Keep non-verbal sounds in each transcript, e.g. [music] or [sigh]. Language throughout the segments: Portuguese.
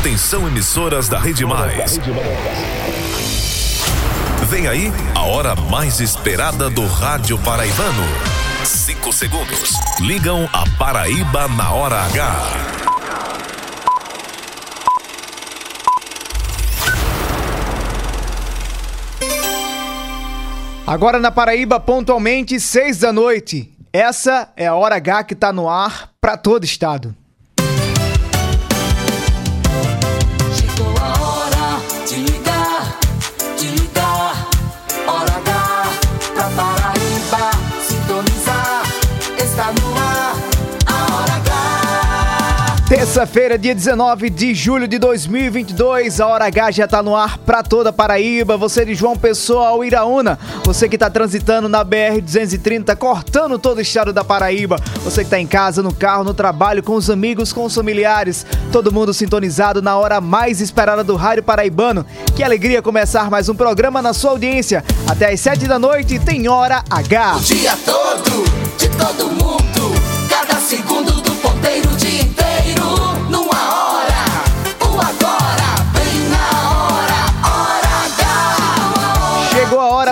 Atenção emissoras da Rede Mais. Vem aí a hora mais esperada do rádio paraibano. Cinco segundos. Ligam a Paraíba na hora H. Agora na Paraíba, pontualmente, seis da noite. Essa é a hora H que tá no ar para todo estado. Terça-feira, dia 19 de julho de 2022, a Hora H já tá no ar pra toda Paraíba. Você de João Pessoa ao Iraúna, você que tá transitando na BR-230, cortando todo o estado da Paraíba, você que tá em casa, no carro, no trabalho, com os amigos, com os familiares, todo mundo sintonizado na hora mais esperada do Rádio Paraibano. Que alegria começar mais um programa na sua audiência. Até às 7 da noite tem Hora H. O dia todo, de todo mundo. Cada segundo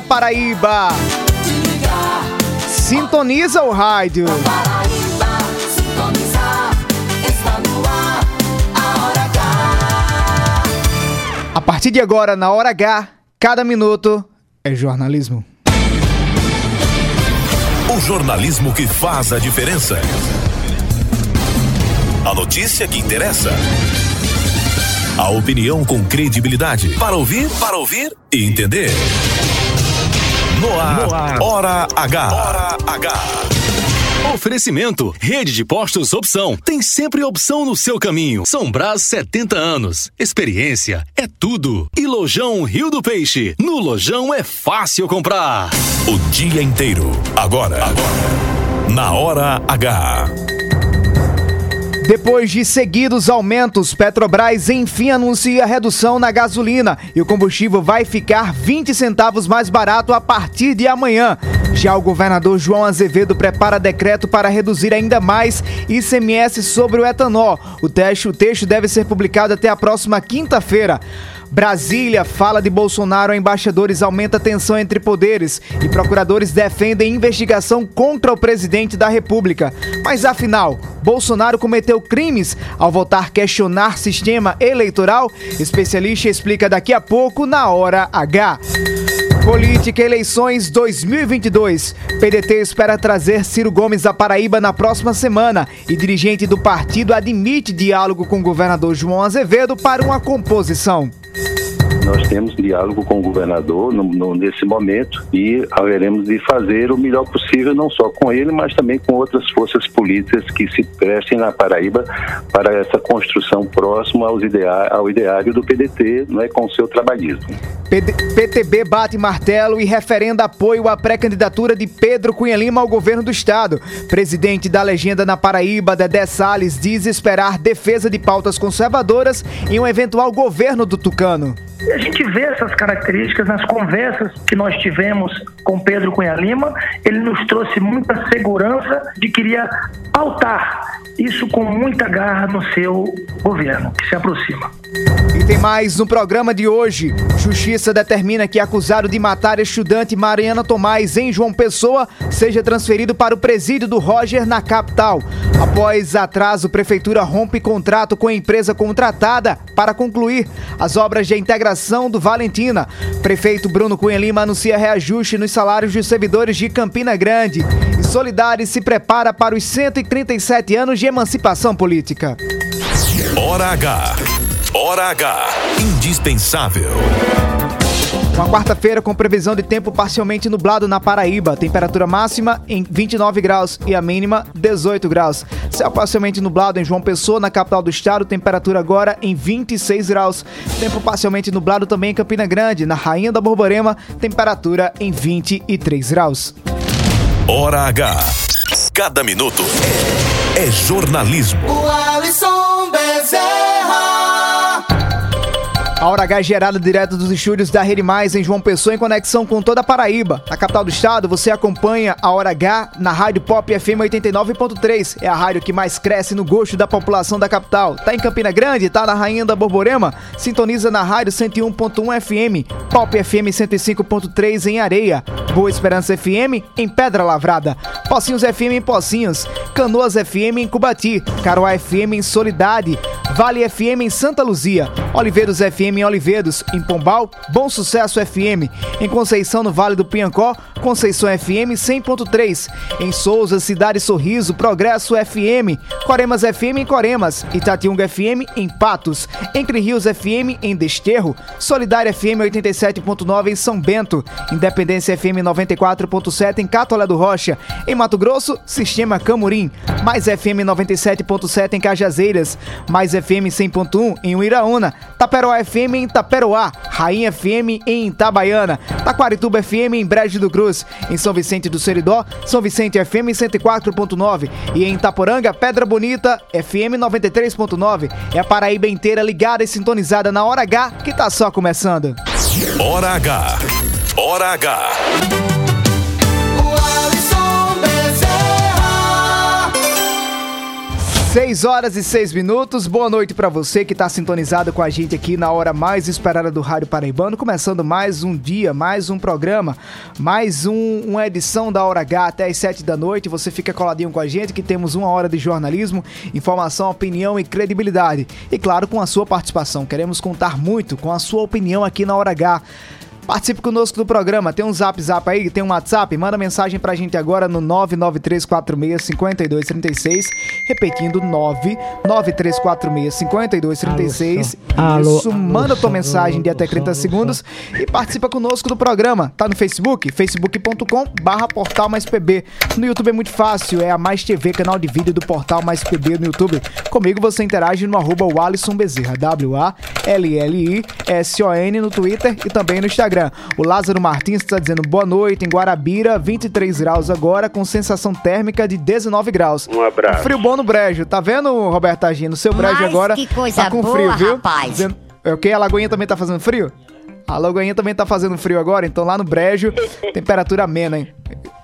Paraíba. Sintoniza o rádio. Paraíba sintonizar. Está no ar a Hora H. A partir de agora, na hora H, cada minuto é jornalismo. O jornalismo que faz a diferença. A notícia que interessa. A opinião com credibilidade. Para ouvir, para ouvir e entender. No ar, Hora H. Hora H. Oferecimento, Rede de Postos Opção. Tem sempre opção no seu caminho. São Brás 70 anos. Experiência é tudo. E Lojão Rio do Peixe. No Lojão é fácil comprar. O dia inteiro. Agora. Agora. Na Hora H. Depois de seguidos aumentos, Petrobras enfim anuncia redução na gasolina e o combustível vai ficar 20 centavos mais barato a partir de amanhã. Já o governador João Azevedo prepara decreto para reduzir ainda mais ICMS sobre o etanol. O texto, o texto deve ser publicado até a próxima quinta-feira. Brasília fala de Bolsonaro, embaixadores aumenta a tensão entre poderes e procuradores defendem investigação contra o presidente da República. Mas afinal, Bolsonaro cometeu crimes ao votar questionar sistema eleitoral? Especialista explica daqui a pouco na hora H. Política Eleições 2022. PDT espera trazer Ciro Gomes à Paraíba na próxima semana e dirigente do partido admite diálogo com o governador João Azevedo para uma composição. Nós temos diálogo com o governador no- no- nesse momento e haveremos de fazer o melhor possível, não só com ele, mas também com outras forças políticas que se prestem na Paraíba para essa construção próxima aos idea- ao ideário do PDT, não é, com o seu trabalhismo. PD PTB bate martelo e referenda apoio à pré-candidatura de Pedro Cunha Lima ao governo do estado. Presidente da legenda na Paraíba, Dedé Salles, diz esperar defesa de pautas conservadoras em um eventual governo do Tucano. A gente vê essas características nas conversas que nós tivemos com Pedro Cunha Lima. Ele nos trouxe muita segurança de que iria pautar isso com muita garra no seu governo, que se aproxima. E tem mais no programa de hoje. Justiça determina que acusado de matar estudante Mariana Tomás em João Pessoa seja transferido para o presídio do Roger na capital. Após atraso, prefeitura rompe contrato com a empresa contratada para concluir as obras de integração do Valentina. Prefeito Bruno Cunha Lima anuncia reajuste nos salários dos servidores de Campina Grande. E Solidares se prepara para os 137 anos de emancipação política. Hora H. Hora H. Indispensável. Uma quarta-feira com previsão de tempo parcialmente nublado na Paraíba. Temperatura máxima em 29 graus e a mínima 18 graus. Céu parcialmente nublado em João Pessoa, na capital do estado. Temperatura agora em 26 graus. Tempo parcialmente nublado também em Campina Grande, na Rainha da Borborema. Temperatura em 23 graus. Hora H. Cada minuto é, é jornalismo. O Alisson Bezerra. A Hora H é gerada direto dos estúdios da Rede Mais em João Pessoa em conexão com toda a Paraíba. Na capital do estado, você acompanha a Hora H na Rádio Pop FM 89.3. É a rádio que mais cresce no gosto da população da capital. Tá em Campina Grande, tá na Rainha da Borborema? Sintoniza na Rádio 101.1 FM, Pop FM 105.3 em Areia, Boa Esperança FM em Pedra Lavrada, Pocinhos FM em Pocinhos, Canoas FM em Cubati, Caroá FM em Solidade, Vale FM em Santa Luzia, Oliveiros FM em Oliveiros, em Pombal, Bom Sucesso FM, em Conceição no Vale do Piancó, Conceição FM 100.3, em Souza, Cidade Sorriso, Progresso FM, Coremas FM em Coremas, Itatiunga FM em Patos, Entre Rios FM em Desterro, Solidária FM 87.9 em São Bento, Independência FM 94.7 em Catolé do Rocha, em Mato Grosso, Sistema Camurim, Mais FM 97.7 em Cajazeiras, Mais FM 100.1 em Uiraúna, Taperoá FM em Taperoá, Rainha FM em Itabaiana, Taquarituba FM em Brejo do Cruz, em São Vicente do Seridó, São Vicente FM 104.9 e em Itaporanga, Pedra Bonita FM 93.9. É a Paraíba inteira ligada e sintonizada na Hora H que tá só começando. Hora H. Hora H. 6 horas e 6 minutos. Boa noite pra você que tá sintonizado com a gente aqui na hora mais esperada do Rádio Paraibano. Começando mais um dia, mais um programa, mais um, uma edição da Hora H até as 7 da noite. Você fica coladinho com a gente que temos uma hora de jornalismo, informação, opinião e credibilidade. E claro, com a sua participação. Queremos contar muito com a sua opinião aqui na Hora H. Participe conosco do programa. Tem um zap zap aí, tem um WhatsApp? Manda mensagem pra gente agora no 993465236. Repetindo, 993465236. Alô, Isso, alô, manda tua alô, mensagem de até alô, 30 alô, segundos e participa conosco do programa. Tá no Facebook? facebook.com barra Portal Mais PB. No YouTube é muito fácil, é a Mais TV, canal de vídeo do Portal Mais PB no YouTube. Comigo você interage no arroba Walisson Bezerra, W-A-L-L-I-S-O-N no Twitter e também no Instagram. O Lázaro Martins está dizendo boa noite em Guarabira, 23 graus agora, com sensação térmica de 19 graus. Um abraço. Frio bom no brejo, tá vendo, Roberto Agino? Seu brejo Mas agora que coisa tá com boa, frio, viu? rapaz. Dizendo- É o que? A Lagoinha também tá fazendo frio? A Lagoinha também tá fazendo frio agora, então lá no brejo, [laughs] temperatura amena, hein?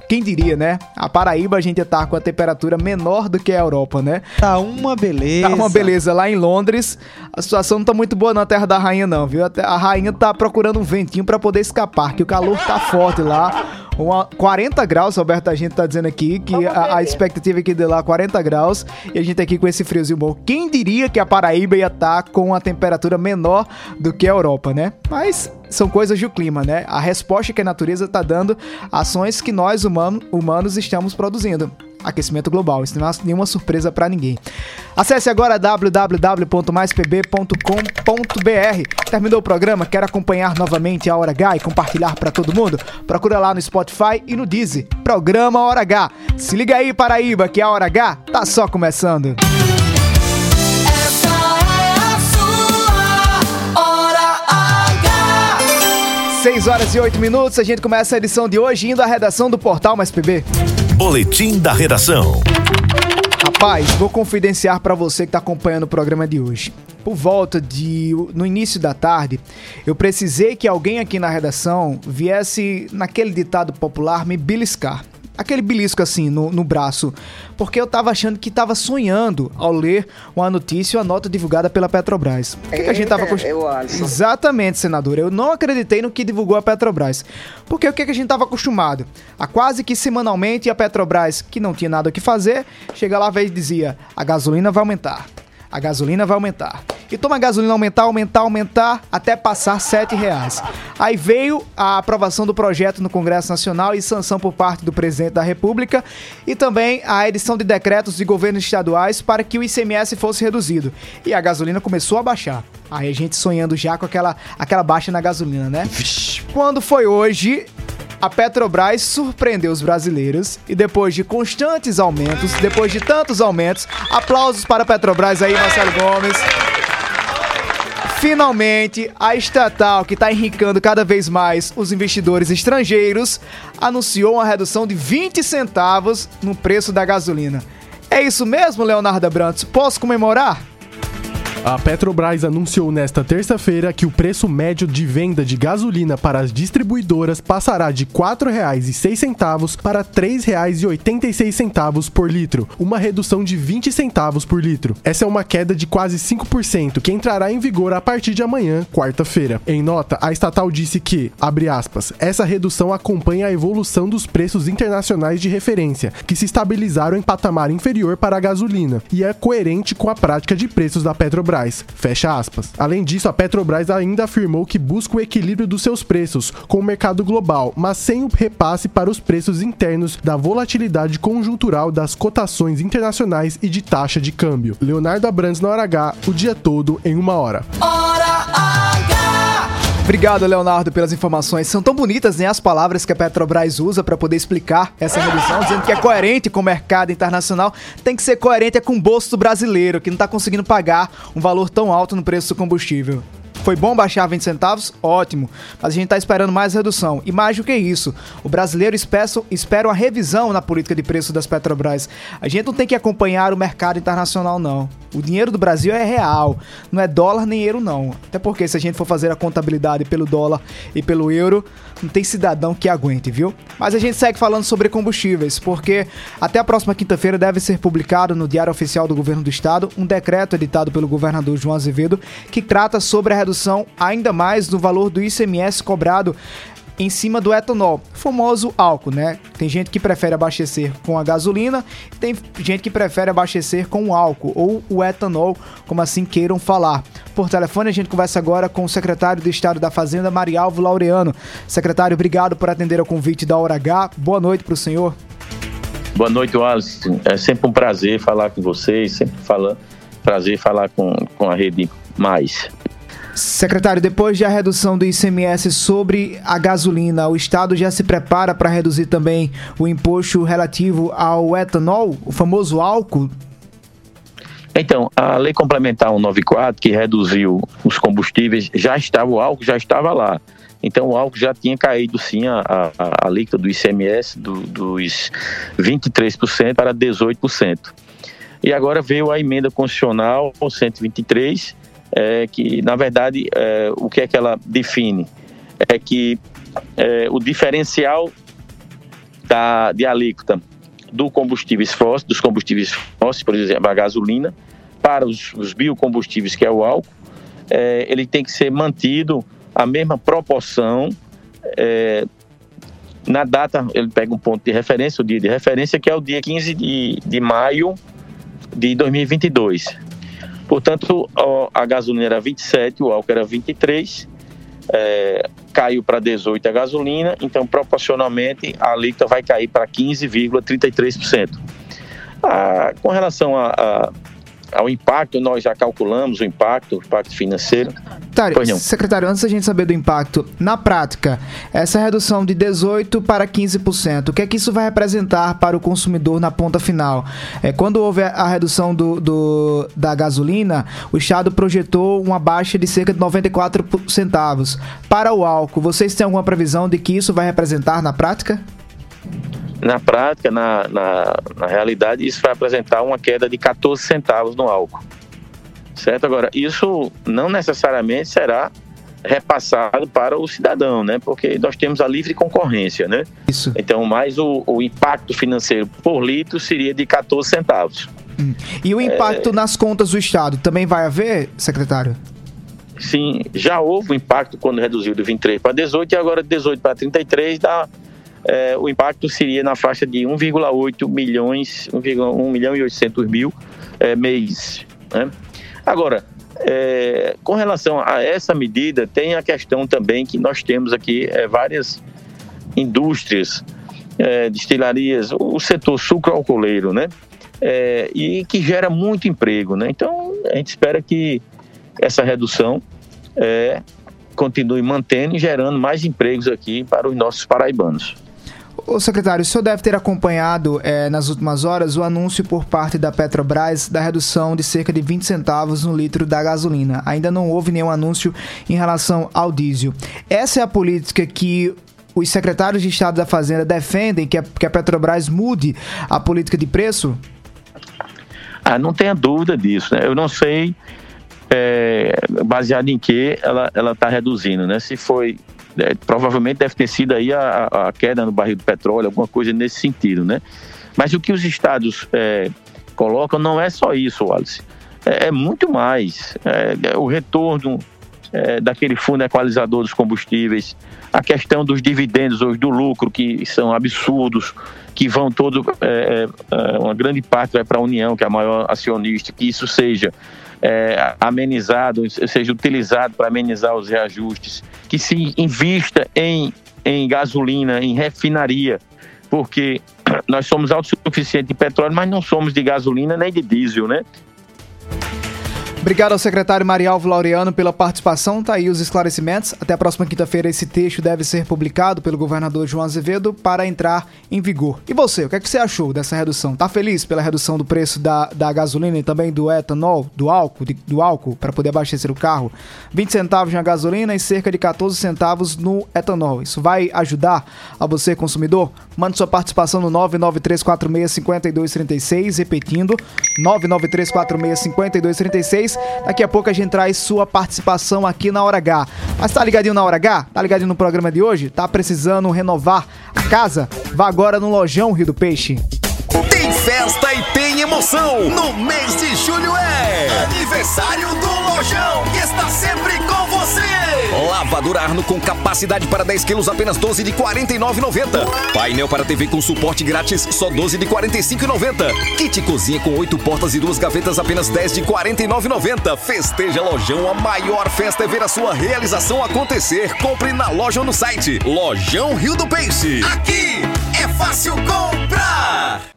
Quem diria, né? A Paraíba a gente tá com a temperatura menor do que a Europa, né? Tá uma beleza. Tá uma beleza. Lá em Londres, a situação não tá muito boa na Terra da Rainha, não, viu? A rainha tá procurando um ventinho pra poder escapar, que o calor tá forte lá. Uma, 40 graus, Roberto, a gente tá dizendo aqui que a, a expectativa aqui de lá 40 graus e a gente aqui com esse friozinho bom. Quem diria que a Paraíba ia estar com a temperatura menor do que a Europa, né? Mas são coisas do clima, né? A resposta que a natureza tá dando, ações que nós humano, humanos estamos produzindo. Aquecimento global, isso não é nenhuma surpresa pra ninguém. Acesse agora www.maispb.com.br. Terminou o programa? Quer acompanhar novamente a Hora H e compartilhar pra todo mundo? Procura lá no Spotify e no Deezer. Programa Hora H. Se liga aí, Paraíba, que a Hora H tá só começando. É. 6 horas e 8 minutos, a gente começa a edição de hoje indo à redação do Portal Mais PB. Boletim da redação. Rapaz, vou confidenciar pra você que tá acompanhando o programa de hoje. Por volta de no início da tarde, eu precisei que alguém aqui na redação viesse naquele ditado popular me beliscar. Aquele belisco assim no, no braço, porque eu tava achando que tava sonhando ao ler uma notícia ou a nota divulgada pela Petrobras. O que, que a gente tava Exatamente, senador. Eu não acreditei no que divulgou a Petrobras. Porque o que, que a gente tava acostumado? A quase que semanalmente a Petrobras, que não tinha nada o que fazer, chega lá e dizia: a gasolina vai aumentar. A gasolina vai aumentar. E toma a gasolina aumentar, aumentar, aumentar, até passar 7 reais. Aí veio a aprovação do projeto no Congresso Nacional e sanção por parte do presidente da República e também a edição de decretos de governos estaduais para que o ICMS fosse reduzido. E a gasolina começou a baixar. Aí a gente sonhando já com aquela, aquela baixa na gasolina, né? Quando foi hoje, a Petrobras surpreendeu os brasileiros e depois de constantes aumentos, depois de tantos aumentos, aplausos para a Petrobras aí, Marcelo Gomes. Finalmente, a estatal que está enricando cada vez mais os investidores estrangeiros anunciou uma redução de 20 centavos no preço da gasolina. É isso mesmo, Leonardo Brantos? Posso comemorar? A Petrobras anunciou nesta terça-feira que o preço médio de venda de gasolina para as distribuidoras passará de R$ 4,06 para R$ 3,86 por litro, uma redução de 20 centavos por litro. Essa é uma queda de quase 5% que entrará em vigor a partir de amanhã, quarta-feira. Em nota, a estatal disse que, abre aspas, essa redução acompanha a evolução dos preços internacionais de referência, que se estabilizaram em patamar inferior para a gasolina, e é coerente com a prática de preços da Petrobras Petrobras. Fecha aspas. Além disso, a Petrobras ainda afirmou que busca o equilíbrio dos seus preços com o mercado global, mas sem o repasse para os preços internos da volatilidade conjuntural das cotações internacionais e de taxa de câmbio. Leonardo Abrantes na hora H, o dia todo em uma hora. Hora H! Obrigado, Leonardo, pelas informações. São tão bonitas, né, as palavras que a Petrobras usa para poder explicar essa redução, dizendo que é coerente com o mercado internacional. Tem que ser coerente é com o bolso brasileiro, que não está conseguindo pagar um valor tão alto no preço do combustível. Foi bom baixar 20 centavos? Ótimo. Mas a gente está esperando mais redução. E mais do que isso, o brasileiro espera, espera uma revisão na política de preço das Petrobras. A gente não tem que acompanhar o mercado internacional, não. O dinheiro do Brasil é real, não é dólar nem euro, não. Até porque se a gente for fazer a contabilidade pelo dólar e pelo euro, não tem cidadão que aguente, viu? Mas a gente segue falando sobre combustíveis, porque até a próxima quinta-feira deve ser publicado no Diário Oficial do Governo do Estado um decreto editado pelo governador João Azevedo que trata sobre a redução ainda mais do valor do ICMS cobrado em cima do etanol, famoso álcool, né? Tem gente que prefere abastecer com a gasolina, tem gente que prefere abastecer com o álcool ou o etanol, como assim queiram falar. Por telefone a gente conversa agora com o secretário de Estado da Fazenda, Marialvo Laureano. Secretário, obrigado por atender ao convite da Hora H. Boa noite para o senhor. Boa noite, Wallace. É sempre um prazer falar com vocês, sempre falando, prazer falar com, com a Rede Mais. Secretário, depois da redução do ICMS sobre a gasolina, o Estado já se prepara para reduzir também o imposto relativo ao etanol, o famoso álcool? Então, a lei complementar 194, que reduziu os combustíveis, já estava, o álcool já estava lá. Então, o álcool já tinha caído, sim, a, a, a alíquota do ICMS do, dos 23% para 18%. E agora veio a emenda constitucional 123, é, que, na verdade, é, o que é que ela define? É que é, o diferencial da, de alíquota do combustíveis fósseis, dos combustíveis fósseis, por exemplo, a gasolina, para os, os biocombustíveis, que é o álcool, é, ele tem que ser mantido a mesma proporção é, na data, ele pega um ponto de referência, o dia de referência, que é o dia 15 de, de maio de 2022. Portanto, a gasolina era 27, o álcool era 23, é, caiu para 18 a gasolina, então proporcionalmente a alíquota vai cair para 15,33%. Ah, com relação a, a, ao impacto, nós já calculamos o impacto, o impacto financeiro. Secretário, secretário, antes da gente saber do impacto, na prática, essa redução de 18% para 15%, o que é que isso vai representar para o consumidor na ponta final? É, quando houve a redução do, do, da gasolina, o Estado projetou uma baixa de cerca de 94 centavos. Para o álcool, vocês têm alguma previsão de que isso vai representar na prática? Na prática, na, na, na realidade, isso vai apresentar uma queda de 14 centavos no álcool. Certo? Agora, isso não necessariamente será repassado para o cidadão, né? Porque nós temos a livre concorrência, né? Isso. Então, mais o, o impacto financeiro por litro seria de 14 centavos. Hum. E o impacto é... nas contas do Estado também vai haver, secretário? Sim, já houve um impacto quando reduziu de 23 para 18 e agora de 18 para 33 dá é, o impacto seria na faixa de 1,8 milhões, 1, milhão e 800 mil é, mês. Né? Agora, é, com relação a essa medida, tem a questão também que nós temos aqui é, várias indústrias, é, destilarias, o setor sucroalcooleiro, né? É, e que gera muito emprego, né? Então, a gente espera que essa redução é, continue mantendo e gerando mais empregos aqui para os nossos paraibanos. Ô secretário, o senhor deve ter acompanhado é, nas últimas horas o anúncio por parte da Petrobras da redução de cerca de 20 centavos no litro da gasolina. Ainda não houve nenhum anúncio em relação ao diesel. Essa é a política que os secretários de Estado da Fazenda defendem que a, que a Petrobras mude a política de preço? Ah, não tenha dúvida disso. Né? Eu não sei é, baseado em que ela está reduzindo, né? Se foi é, provavelmente deve ter sido aí a, a, queda no barril do petróleo, alguma coisa nesse sentido, né? Mas o que os estados é, colocam não é só isso, Wallace. É, é muito mais. É, é o retorno é, daquele fundo equalizador dos combustíveis, a questão dos dividendos hoje do lucro, que são absurdos, que vão todo, uma grande parte vai para a União, que é a maior acionista, que isso seja é, amenizado, seja utilizado para amenizar os reajustes, que se invista em, em gasolina, em refinaria, porque nós somos autossuficientes de petróleo, mas não somos de gasolina nem de diesel, né? Obrigado ao secretário Marialvo Laureano pela participação. Tá aí os esclarecimentos. Até a próxima quinta-feira esse texto deve ser publicado pelo governador João Azevedo para entrar em vigor. E você, o que, é que você achou dessa redução? Tá feliz pela redução do preço da, da gasolina e também do etanol, do álcool, de, do álcool para poder abastecer o carro? 20 centavos na gasolina e cerca de 14 centavos no etanol. Isso vai ajudar a você, consumidor? Mande sua participação no 993465236, repetindo, 993465236. Daqui a pouco a gente traz sua participação aqui na Hora H. Mas tá ligadinho na Hora H? Tá ligadinho no programa de hoje? Tá precisando renovar a casa? Vá agora no Lojão Rio do Peixe. Tem festa e tem emoção. No mês de julho é aniversário do Lojão, que está sempre com você. Lavadora Arno com capacidade para 10 quilos, apenas 12 de 49,90. Painel para TV com suporte grátis, só 12 de 45,90. Kit cozinha com 8 portas e duas gavetas, apenas 10 de 49,90. Festeja Lojão, a maior festa é ver a sua realização acontecer. Compre na loja ou no site. Lojão Rio do Peixe. Aqui é fácil comprar.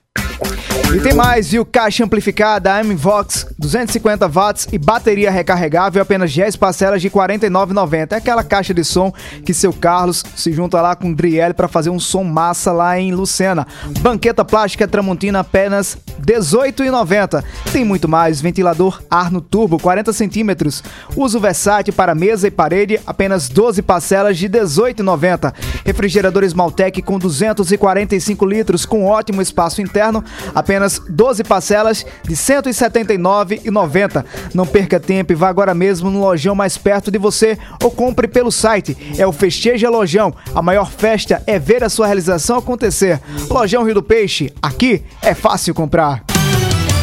E tem mais, viu? Caixa amplificada M-Vox, 250 watts e bateria recarregável, apenas 10 parcelas de R$ 49,90. É aquela caixa de som que seu Carlos se junta lá com o Driel para fazer um som massa lá em Lucena. Banqueta plástica Tramontina, apenas R$ 18,90. Tem muito mais, ventilador Arno Turbo, 40 centímetros. Uso versátil para mesa e parede, apenas 12 parcelas de R$ 18,90. Refrigerador Smaltec com 245 litros, com ótimo espaço interno, apenas 12 parcelas de R$ 179,90. Não perca tempo e vá agora mesmo no lojão mais perto de você ou compre pelo site. É o Festeja Lojão. A maior festa é ver a sua realização acontecer. Lojão Rio do Peixe, aqui é fácil comprar.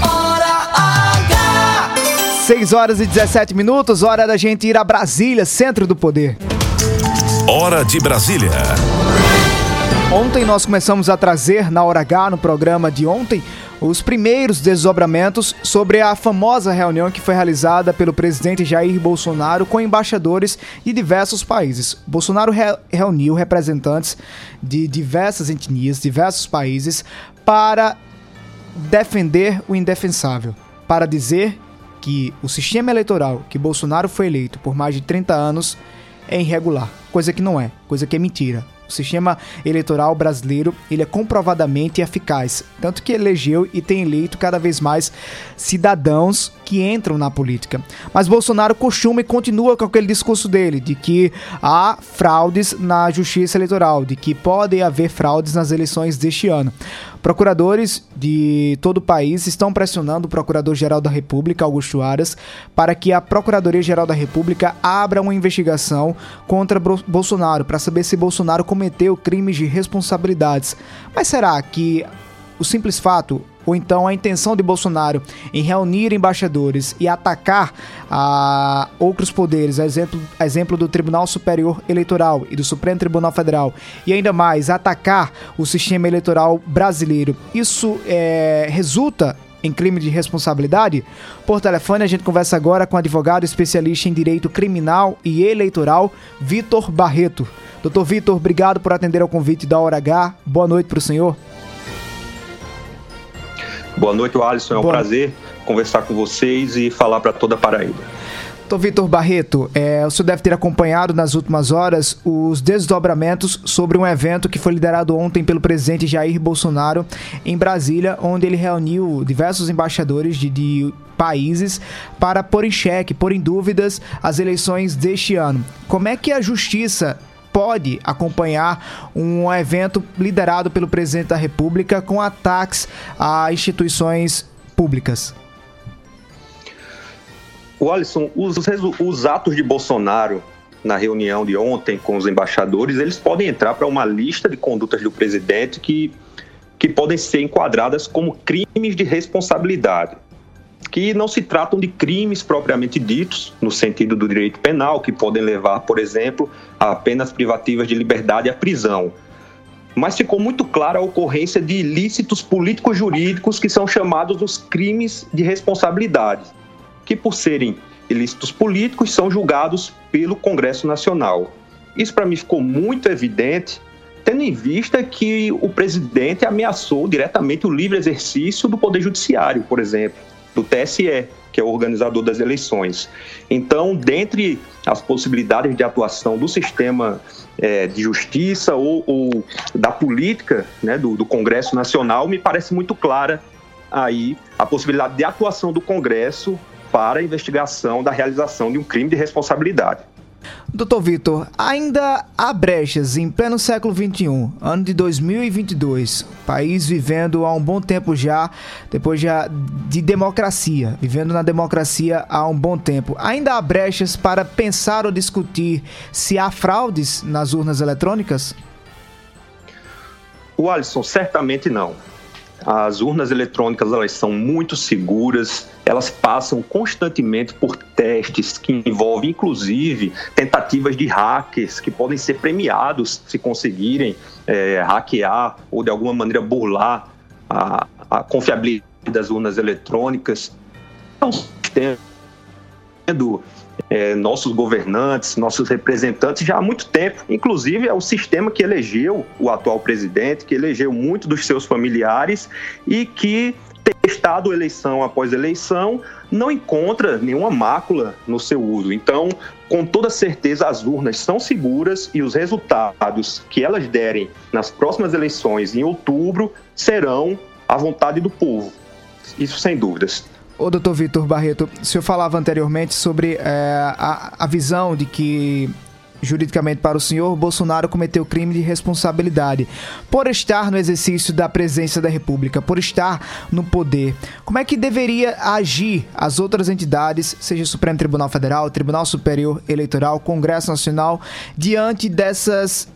Hora H. 6 horas e 17 minutos, hora da gente ir a Brasília, centro do poder. Hora de Brasília. Ontem nós começamos a trazer na Hora H, no programa de ontem, os primeiros desdobramentos sobre a famosa reunião que foi realizada pelo presidente Jair Bolsonaro com embaixadores de diversos países. Bolsonaro re reuniu representantes de diversas etnias, diversos países, para defender o indefensável, para dizer que o sistema eleitoral que Bolsonaro foi eleito por mais de 30 anos é irregular, coisa que não é, coisa que é mentira. O sistema eleitoral brasileiro ele é comprovadamente eficaz, tanto que elegeu e tem eleito cada vez mais cidadãos que entram na política. Mas Bolsonaro costuma e continua com aquele discurso dele de que há fraudes na justiça eleitoral, de que pode haver fraudes nas eleições deste ano. Procuradores de todo o país estão pressionando o Procurador-Geral da República, Augusto Aras, para que a Procuradoria-Geral da República abra uma investigação contra Bolsonaro, para saber se Bolsonaro cometeu crimes de responsabilidades. Mas será que o simples fato ou então a intenção de Bolsonaro em reunir embaixadores e atacar a outros poderes, exemplo, exemplo do Tribunal Superior Eleitoral e do Supremo Tribunal Federal, e ainda mais atacar o sistema eleitoral brasileiro, isso é, resulta em crime de responsabilidade? Por telefone, a gente conversa agora com o advogado especialista em direito criminal e eleitoral, Vitor Barreto. Doutor Vitor, obrigado por atender ao convite da Hora H. Boa noite para o senhor. Boa noite, Alisson. É um Boa. prazer conversar com vocês e falar para toda a Paraíba. Doutor Vitor Barreto, é, o senhor deve ter acompanhado nas últimas horas os desdobramentos sobre um evento que foi liderado ontem pelo presidente Jair Bolsonaro em Brasília, onde ele reuniu diversos embaixadores de, de países para pôr em xeque, pôr em dúvidas as eleições deste ano. Como é que a justiça pode acompanhar um evento liderado pelo presidente da República com ataques a instituições públicas? O Alisson, os, os atos de Bolsonaro na reunião de ontem com os embaixadores, eles podem entrar para uma lista de condutas do presidente que, que podem ser enquadradas como crimes de responsabilidade, que não se tratam de crimes propriamente ditos, no sentido do direito penal, que podem levar, por exemplo, a penas privativas de liberdade e à prisão. Mas ficou muito clara a ocorrência de ilícitos políticos jurídicos que são chamados os crimes de responsabilidade, que por serem ilícitos políticos são julgados pelo Congresso Nacional. Isso para mim ficou muito evidente, tendo em vista que o presidente ameaçou diretamente o livre exercício do Poder Judiciário, por exemplo, do TSE, que é o organizador das eleições. Então, dentre as possibilidades de atuação do sistema é, de justiça ou, ou da política né, do, do Congresso Nacional, me parece muito clara aí a possibilidade de atuação do Congresso para a investigação da realização de um crime de responsabilidade. Doutor Vitor, ainda há brechas em pleno século XXI, ano de 2022, país vivendo há um bom tempo já, depois já de democracia, vivendo na democracia há um bom tempo. Ainda há brechas para pensar ou discutir se há fraudes nas urnas eletrônicas? O Alisson, certamente não. As urnas eletrônicas elas são muito seguras, elas passam constantemente por testes que envolvem, inclusive, tentativas de hackers que podem ser premiados se conseguirem é, hackear ou de alguma maneira burlar a, a confiabilidade das urnas eletrônicas. Então, tendo é, nossos governantes, nossos representantes já há muito tempo. Inclusive, é o sistema que elegeu o atual presidente, que elegeu muito dos seus familiares e que, testado eleição após eleição, não encontra nenhuma mácula no seu uso. Então, com toda certeza, as urnas são seguras e os resultados que elas derem nas próximas eleições, em outubro, serão à vontade do povo. Isso sem dúvidas. Ô, doutor Vitor Barreto, o senhor falava anteriormente sobre é, a, a visão de que juridicamente para o senhor, Bolsonaro cometeu crime de responsabilidade por estar no exercício da presença da República, por estar no poder. Como é que deveria agir as outras entidades, seja o Supremo Tribunal Federal, Tribunal Superior Eleitoral, Congresso Nacional, diante dessas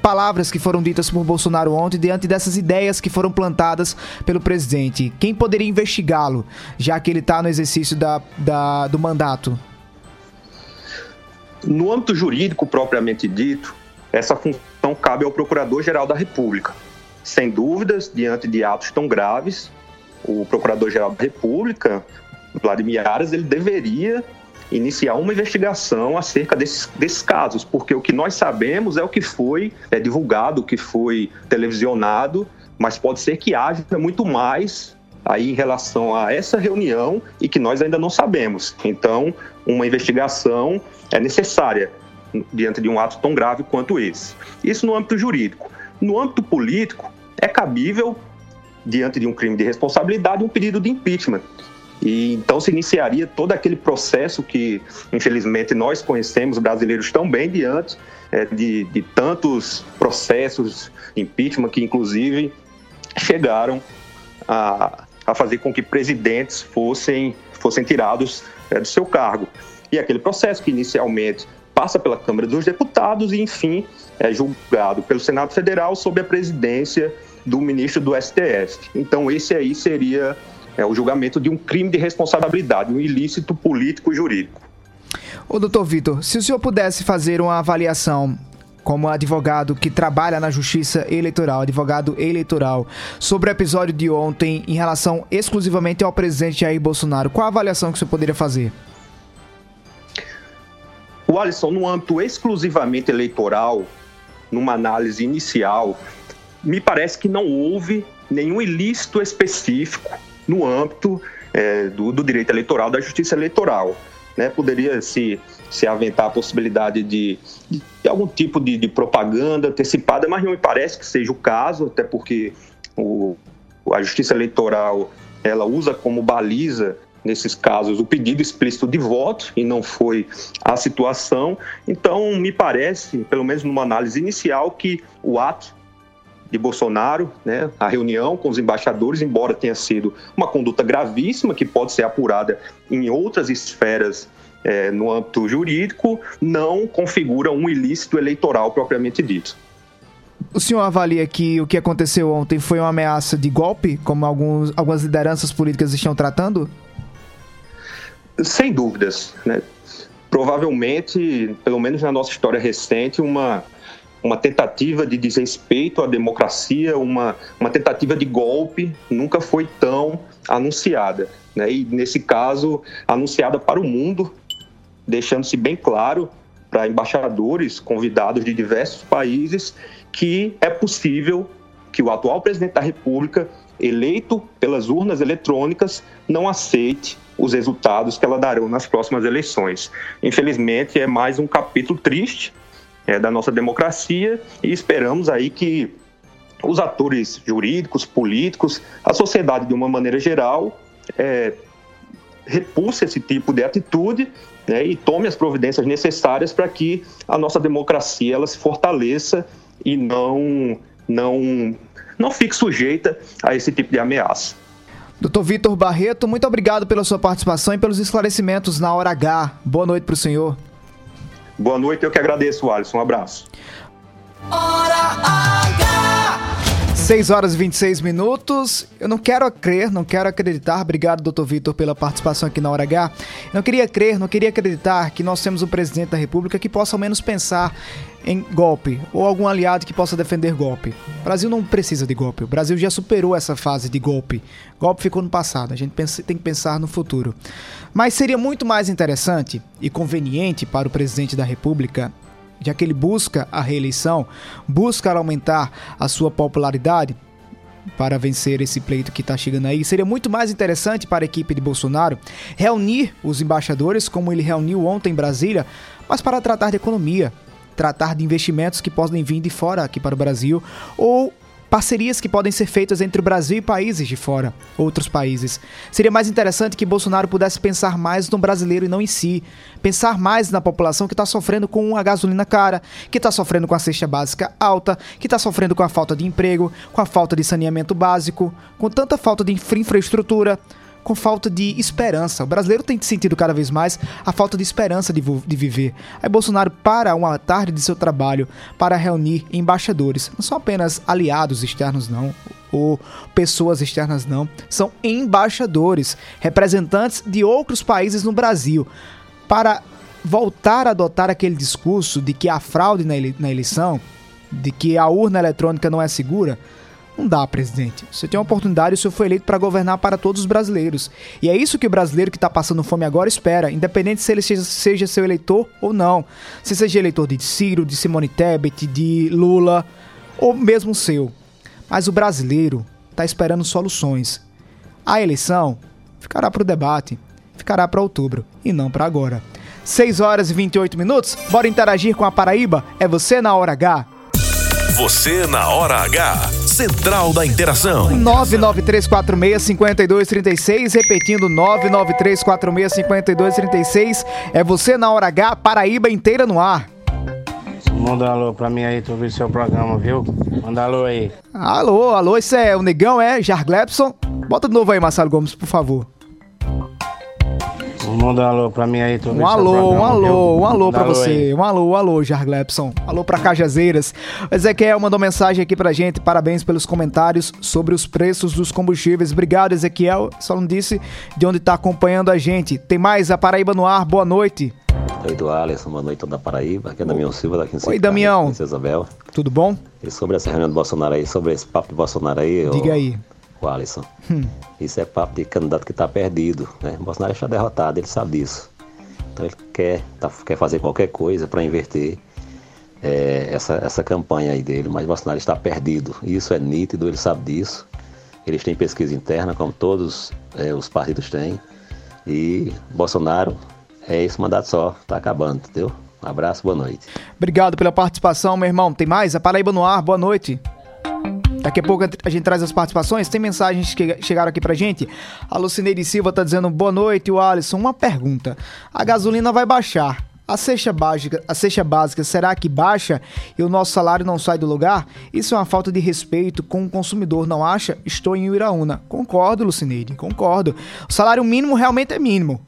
palavras que foram ditas por Bolsonaro ontem diante dessas ideias que foram plantadas pelo presidente? Quem poderia investigá-lo, já que ele está no exercício da, da, do mandato? No âmbito jurídico propriamente dito, essa função cabe ao Procurador-Geral da República. Sem dúvidas, diante de atos tão graves, o Procurador-Geral da República, Vladimir Aras, ele deveria iniciar uma investigação acerca desses, desses casos, porque o que nós sabemos é o que foi é, divulgado, o que foi televisionado, mas pode ser que haja muito mais aí em relação a essa reunião e que nós ainda não sabemos. Então, uma investigação é necessária diante de um ato tão grave quanto esse. Isso no âmbito jurídico. No âmbito político, é cabível, diante de um crime de responsabilidade, um pedido de impeachment. E então se iniciaria todo aquele processo que, infelizmente, nós conhecemos brasileiros tão bem diante é, de, de tantos processos impeachment que, inclusive, chegaram a, a fazer com que presidentes fossem, fossem tirados é, do seu cargo. E aquele processo que inicialmente passa pela Câmara dos Deputados e, enfim, é julgado pelo Senado Federal sob a presidência do ministro do STF. Então, esse aí seria é o julgamento de um crime de responsabilidade, um ilícito político jurídico. Ô, doutor Vitor, se o senhor pudesse fazer uma avaliação como advogado que trabalha na justiça eleitoral, advogado eleitoral, sobre o episódio de ontem em relação exclusivamente ao presidente Jair Bolsonaro, qual a avaliação que o senhor poderia fazer? O Alisson, no âmbito exclusivamente eleitoral, numa análise inicial, me parece que não houve nenhum ilícito específico no âmbito é, do, do, direito eleitoral, da justiça eleitoral. Né? Poderia se, se aventar a possibilidade de, de algum tipo de, de, propaganda antecipada, mas não me parece que seja o caso, até porque o, a justiça eleitoral ela usa como baliza nesses casos o pedido explícito de voto e não foi a situação. Então, me parece, pelo menos numa análise inicial, que o ato de Bolsonaro, né, a reunião com os embaixadores, embora tenha sido uma conduta gravíssima que pode ser apurada em outras esferas é, no âmbito jurídico, não configura um ilícito eleitoral propriamente dito. O senhor avalia que o que aconteceu ontem foi uma ameaça de golpe, como alguns, algumas lideranças políticas estão tratando? Sem dúvidas. Né? Provavelmente, pelo menos na nossa história recente, uma, uma tentativa de desrespeito à democracia, uma, uma tentativa de golpe, nunca foi tão anunciada. Né? E, nesse caso, anunciada para o mundo, deixando-se bem claro para embaixadores convidados de diversos países que é possível que o atual presidente da República, eleito pelas urnas eletrônicas, não aceite os resultados que ela darão nas próximas eleições. Infelizmente, é mais um capítulo triste é, da nossa democracia e esperamos aí que os atores jurídicos, políticos, a sociedade de uma maneira geral, é, repulse esse tipo de atitude né, e tome as providências necessárias para que a nossa democracia ela se fortaleça e não, não, não fique sujeita a esse tipo de ameaça. Doutor Vitor Barreto, muito obrigado pela sua participação e pelos esclarecimentos na hora H. Boa noite para o senhor. Boa noite, eu que agradeço, Alisson. Um abraço. 6 horas e 26 minutos. Eu não quero crer, não quero acreditar. Obrigado, doutor Vitor, pela participação aqui na Hora H. Eu não queria crer, não queria acreditar que nós temos um presidente da República que possa ao menos pensar em golpe ou algum aliado que possa defender golpe. O Brasil não precisa de golpe. O Brasil já superou essa fase de golpe. Golpe ficou no passado. A gente tem que pensar no futuro. Mas seria muito mais interessante e conveniente para o presidente da República já que ele busca a reeleição, busca aumentar a sua popularidade para vencer esse pleito que está chegando aí. Seria muito mais interessante para a equipe de Bolsonaro reunir os embaixadores, como ele reuniu ontem em Brasília, mas para tratar de economia, tratar de investimentos que podem vir de fora aqui para o Brasil, ou parcerias que podem ser feitas entre o Brasil e países de fora, outros países. Seria mais interessante que Bolsonaro pudesse pensar mais no brasileiro e não em si. Pensar mais na população que está sofrendo com a gasolina cara, que está sofrendo com a cesta básica alta, que está sofrendo com a falta de emprego, com a falta de saneamento básico, com tanta falta de infraestrutura com falta de esperança. O brasileiro tem sentido cada vez mais a falta de esperança de, de viver. Aí Bolsonaro para uma tarde de seu trabalho para reunir embaixadores. Não são apenas aliados externos, não, ou pessoas externas, não. São embaixadores, representantes de outros países no Brasil. Para voltar a adotar aquele discurso de que há fraude na eleição, de que a urna eletrônica não é segura não dá, presidente. Você tem uma oportunidade o senhor foi eleito para governar para todos os brasileiros. E é isso que o brasileiro que está passando fome agora espera, independente se ele seja, seja seu eleitor ou não. Se seja eleitor de Ciro, de Simone Tebet, de Lula, ou mesmo seu. Mas o brasileiro está esperando soluções. A eleição ficará para o debate, ficará para outubro e não para agora. 6 horas e 28 minutos, bora interagir com a Paraíba? É você na hora H. Você na hora H. Central da Interação. 993465236, repetindo 993465236. É você na hora H, Paraíba inteira no ar. Manda um alô pra mim aí, tu viu seu programa, viu? Manda um alô aí. Alô, alô, isso é o Negão, é? Jarglepson? Bota de novo aí, Marcelo Gomes, por favor. Manda um alô pra mim aí, tu Um alô, programa, um alô, viu? um alô pra você. Aí. Um alô, um alô, Jarglepson. Alô pra Cajazeiras. O Ezequiel mandou mensagem aqui pra gente. Parabéns pelos comentários sobre os preços dos combustíveis. Obrigado, Ezequiel. Só não disse de onde tá acompanhando a gente. Tem mais a Paraíba no ar. Boa noite. Oi, do Alisson, boa noite toda a Paraíba. Aqui é Damião Silva, daqui em Oi, Damião. Isabel. Tudo bom? E sobre essa reunião do Bolsonaro aí, sobre esse papo de Bolsonaro aí. Diga eu... aí o Alisson. Hum. Isso é papo de candidato que está perdido. Né? Bolsonaro está derrotado, ele sabe disso. Então ele quer, tá, quer fazer qualquer coisa para inverter é, essa, essa campanha aí dele, mas Bolsonaro está perdido. Isso é nítido, ele sabe disso. Eles têm pesquisa interna, como todos é, os partidos têm. E Bolsonaro é esse mandato só, está acabando, entendeu? Um abraço, boa noite. Obrigado pela participação, meu irmão. Tem mais? A Paraíba no ar, boa noite. Daqui a pouco a gente traz as participações. Tem mensagens que chegaram aqui pra gente. A Lucineide Silva tá dizendo boa noite, o Alisson. Uma pergunta: a gasolina vai baixar. A cesta básica, a cesta básica será que baixa e o nosso salário não sai do lugar? Isso é uma falta de respeito com o consumidor, não acha? Estou em Iraúna. Concordo, Lucineide, concordo. O salário mínimo realmente é mínimo.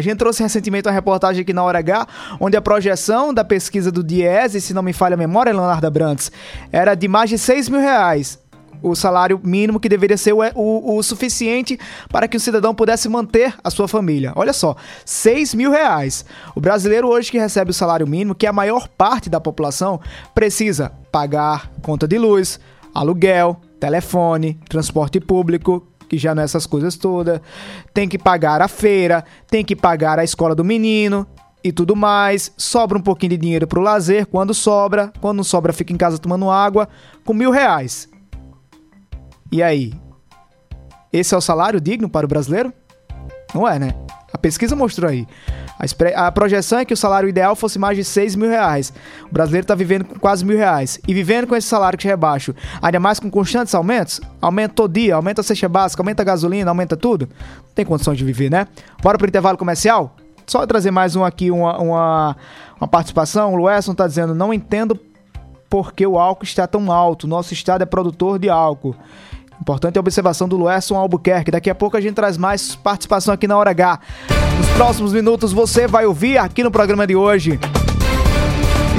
A gente trouxe recentemente uma reportagem aqui na Hora H, onde a projeção da pesquisa do Diese, se não me falha a memória, Leonardo Abrantes, era de mais de 6 mil reais o salário mínimo que deveria ser o, o, o, suficiente para que o cidadão pudesse manter a sua família. Olha só, 6 mil reais. O brasileiro hoje que recebe o salário mínimo, que a maior parte da população, precisa pagar conta de luz, aluguel, telefone, transporte público, que já não é essas coisas todas, tem que pagar a feira, tem que pagar a escola do menino, e tudo mais. Sobra um pouquinho de dinheiro pro lazer, quando sobra. Quando não sobra, fica em casa tomando água, com mil reais. E aí? Esse é o salário digno para o brasileiro? Não é, né? A pesquisa mostrou aí. A, a projeção é que o salário ideal fosse mais de 6 mil reais. O brasileiro está vivendo com quase mil reais. E vivendo com esse salário que já é baixo, ainda mais com constantes aumentos, aumenta todo dia, aumenta a cesta básica, aumenta a gasolina, aumenta tudo. Não tem condição de viver, né? Bora pro intervalo comercial? Só trazer mais um aqui, uma, uma, uma participação. O Luesson está dizendo, não entendo por que o álcool está tão alto. Nosso estado é produtor de álcool. Importante a observação do Luerson Albuquerque. Daqui a pouco a gente traz mais participação aqui na Hora H. Nos próximos minutos você vai ouvir aqui no programa de hoje.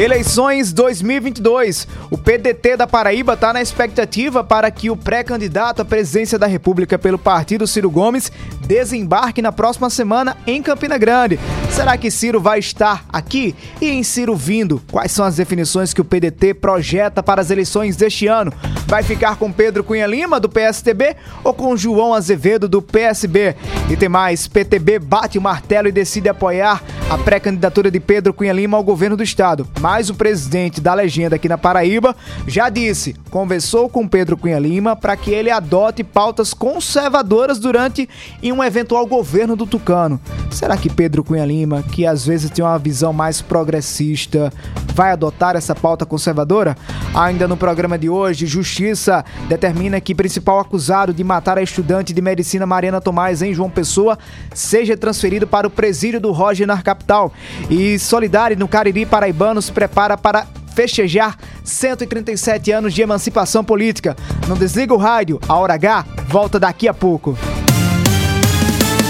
Eleições 2022. O PDT da Paraíba está na expectativa para que o pré-candidato à presidência da República pelo partido Ciro Gomes desembarque na próxima semana em Campina Grande. Será que Ciro vai estar aqui? E em Ciro vindo, quais são as definições que o PDT projeta para as eleições deste ano? Vai ficar com Pedro Cunha Lima, do PSTB, ou com João Azevedo, do PSB? E tem mais: PTB bate o martelo e decide apoiar a pré-candidatura de Pedro Cunha Lima ao governo do estado. Mas o presidente da legenda aqui na Paraíba já disse, conversou com Pedro Cunha Lima para que ele adote pautas conservadoras durante em um eventual governo do Tucano. Será que Pedro Cunha Lima, que às vezes tem uma visão mais progressista, vai adotar essa pauta conservadora? Ainda no programa de hoje, Justiça determina que principal acusado de matar a estudante de medicina Mariana Tomás em João Pessoa seja transferido para o presídio do Roger na capital. E Solidário no Cariri Paraibano prepara para festejar 137 anos de emancipação política. Não desliga o rádio, a hora H volta daqui a pouco.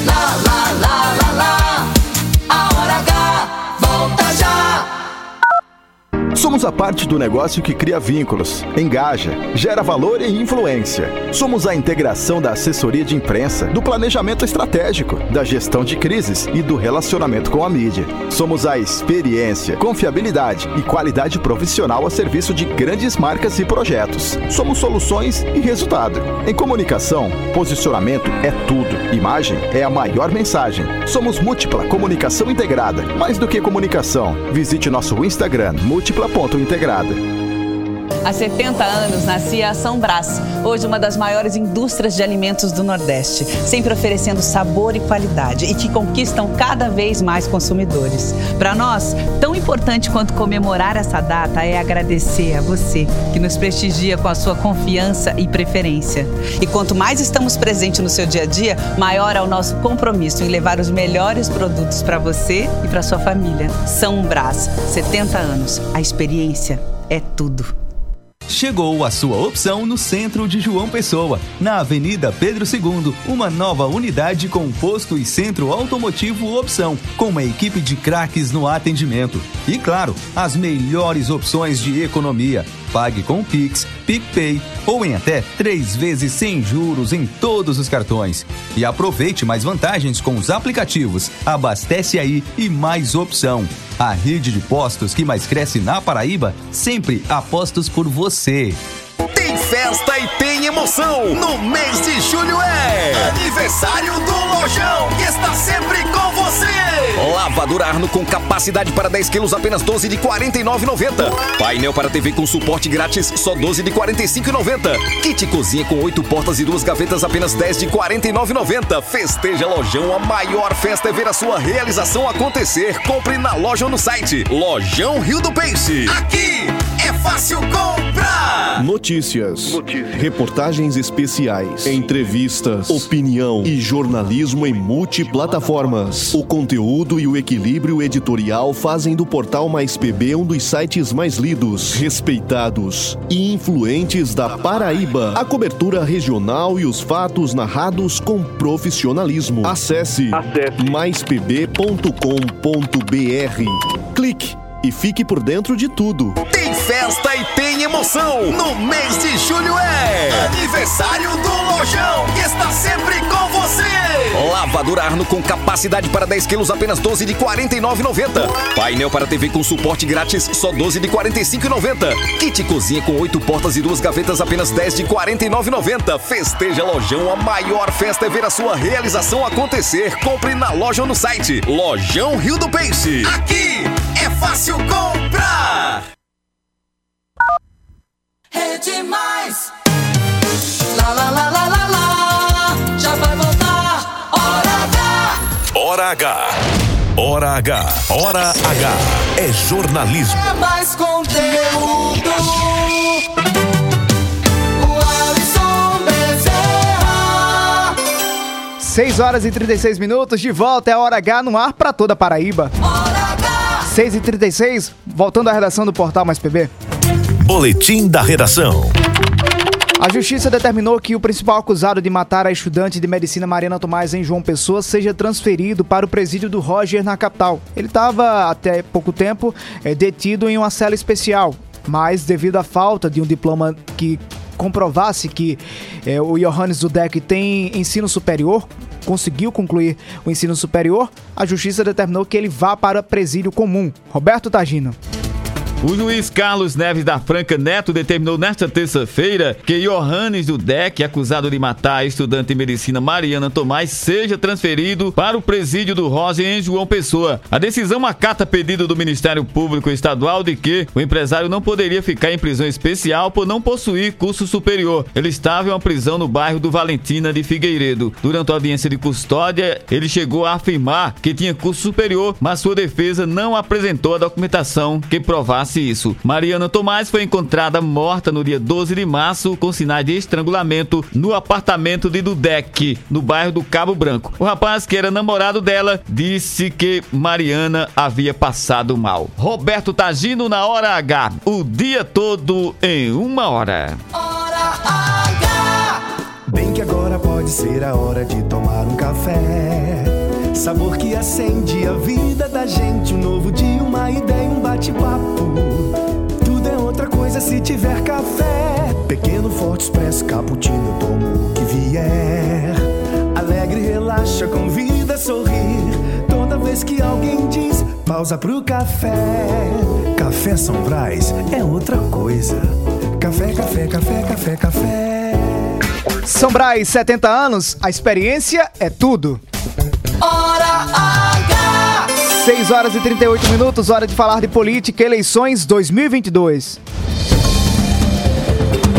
Lá, lá, Somos a parte do negócio que cria vínculos, engaja, gera valor e influência. Somos a integração da assessoria de imprensa, do planejamento estratégico, da gestão de crises e do relacionamento com a mídia. Somos a experiência, confiabilidade e qualidade profissional a serviço de grandes marcas e projetos. Somos soluções e resultado. Em comunicação, posicionamento é tudo. Imagem é a maior mensagem. Somos múltipla comunicação integrada. Mais do que comunicação, visite nosso Instagram múltipla ponto integrada. Há 70 anos nascia a São Brás, hoje uma das maiores indústrias de alimentos do Nordeste, sempre oferecendo sabor e qualidade e que conquistam cada vez mais consumidores. Para nós, tão importante quanto comemorar essa data é agradecer a você que nos prestigia com a sua confiança e preferência. E quanto mais estamos presentes no seu dia a dia, maior é o nosso compromisso em levar os melhores produtos para você e para sua família. São Brás, 70 anos. A experiência é tudo. Chegou a sua opção no centro de João Pessoa, na Avenida Pedro II, uma nova unidade com posto e centro automotivo opção, com uma equipe de craques no atendimento. E claro, as melhores opções de economia. Pague com Pix, PicPay ou em até três vezes sem juros em todos os cartões. E aproveite mais vantagens com os aplicativos. Abastece aí e mais opção. A rede de postos que mais cresce na Paraíba, sempre apostos por você. Tem festa e tem emoção. No mês de julho é aniversário do Lojão, que está sempre com você. Lavadora Arno com capacidade para 10 quilos, apenas 12 de 49,90. Painel para TV com suporte grátis, só 12 de 45,90. Kit cozinha com 8 portas e duas gavetas, apenas 10 de 49,90. Festeja Lojão, a maior festa é ver a sua realização acontecer. Compre na loja ou no site. Lojão Rio do Peixe. Aqui é fácil comprar. Notícias. reportagens especiais, entrevistas, opinião e jornalismo em multiplataformas. O conteúdo e o equilíbrio editorial fazem do portal Mais PB um dos sites mais lidos, respeitados e influentes da Paraíba. A cobertura regional e os fatos narrados com profissionalismo. Acesse, Acesse. maispb.com.br. Clique e fique por dentro de tudo. Tem festa e tem emoção. No mês de julho é aniversário do Lojão, que está sempre com você. Lavadora Arno com capacidade para 10 quilos, apenas 12 de 49,90. Painel para TV com suporte grátis, só 12 de 45,90. Kit cozinha com 8 portas e duas gavetas, apenas 10 de 49,90. Festeja Lojão, a maior festa é ver a sua realização acontecer. Compre na loja ou no site. Lojão Rio do Peixe. Aqui é fácil comprar. É demais. Lá, lá, lá, lá, lá, lá. Já vai voltar. Hora H. Hora H. Hora H. Hora H. É jornalismo. É mais conteúdo. Seis horas e trinta e seis minutos, de volta é a Hora H no ar para toda Paraíba. Hora 6h36, voltando à redação do Portal Mais PB. Boletim da Redação. A justiça determinou que o principal acusado de matar a estudante de medicina Mariana Tomás em João Pessoa seja transferido para o presídio do Roger na capital. Ele estava, até pouco tempo, eh, detido em uma cela especial, mas devido à falta de um diploma que comprovasse que eh, o Johannes Dudek tem ensino superior, conseguiu concluir o ensino superior, a justiça determinou que ele vá para presídio comum. Roberto Tagino. O juiz Carlos Neves da Franca Neto determinou nesta terça-feira que Johannes Dudek, acusado de matar a estudante de medicina Mariana Tomás, seja transferido para o presídio do Rosa em João Pessoa. A decisão acata pedido do Ministério Público Estadual de que o empresário não poderia ficar em prisão especial por não possuir curso superior. Ele estava em uma prisão no bairro do Valentina de Figueiredo. Durante a audiência de custódia, ele chegou a afirmar que tinha curso superior, mas sua defesa não apresentou a documentação que provasse isso. Mariana Tomás foi encontrada morta no dia 12 de março com sinais de estrangulamento no apartamento de Dudek, no bairro do Cabo Branco. O rapaz, que era namorado dela, disse que Mariana havia passado mal. Roberto Tagino na hora H, o dia todo em uma hora. Bem que agora pode ser a hora de tomar um café. Sabor que acende a vida da gente. Um novo dia, uma ideia, um bate-papo. Tudo é coisa se tiver café. Pequeno, forte, expresso, cappuccino, eu tomo o que vier. Alegre, relaxa, convida a sorrir. Toda vez que alguém diz pausa pro café. Café São Brás é outra coisa. Café, café, café, café, café. São Brás, 70 anos, a experiência é tudo. Hora H. 6 horas e 38 minutos, hora de falar de política, eleições 2022.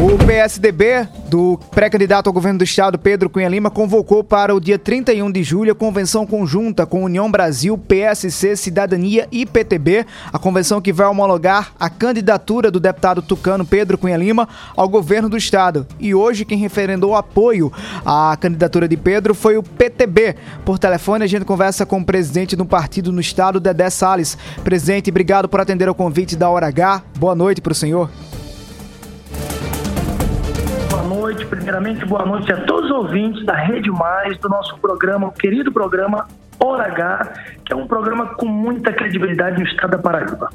O PSDB do pré-candidato ao governo do estado, Pedro Cunha Lima, convocou para o dia 31 de julho a convenção conjunta com União Brasil, PSC, Cidadania e PTB, a convenção que vai homologar a candidatura do deputado tucano Pedro Cunha Lima ao governo do estado. E hoje quem referendou apoio à candidatura de Pedro foi o PTB. Por telefone a gente conversa com o presidente do partido no estado, Dedé Salles. Presidente, obrigado por atender ao convite da Hora H. Boa noite para o senhor. Boa noite, primeiramente, boa noite a todos os ouvintes da Rede Mais, do nosso programa, o querido programa Hora H, que é um programa com muita credibilidade no estado da Paraíba.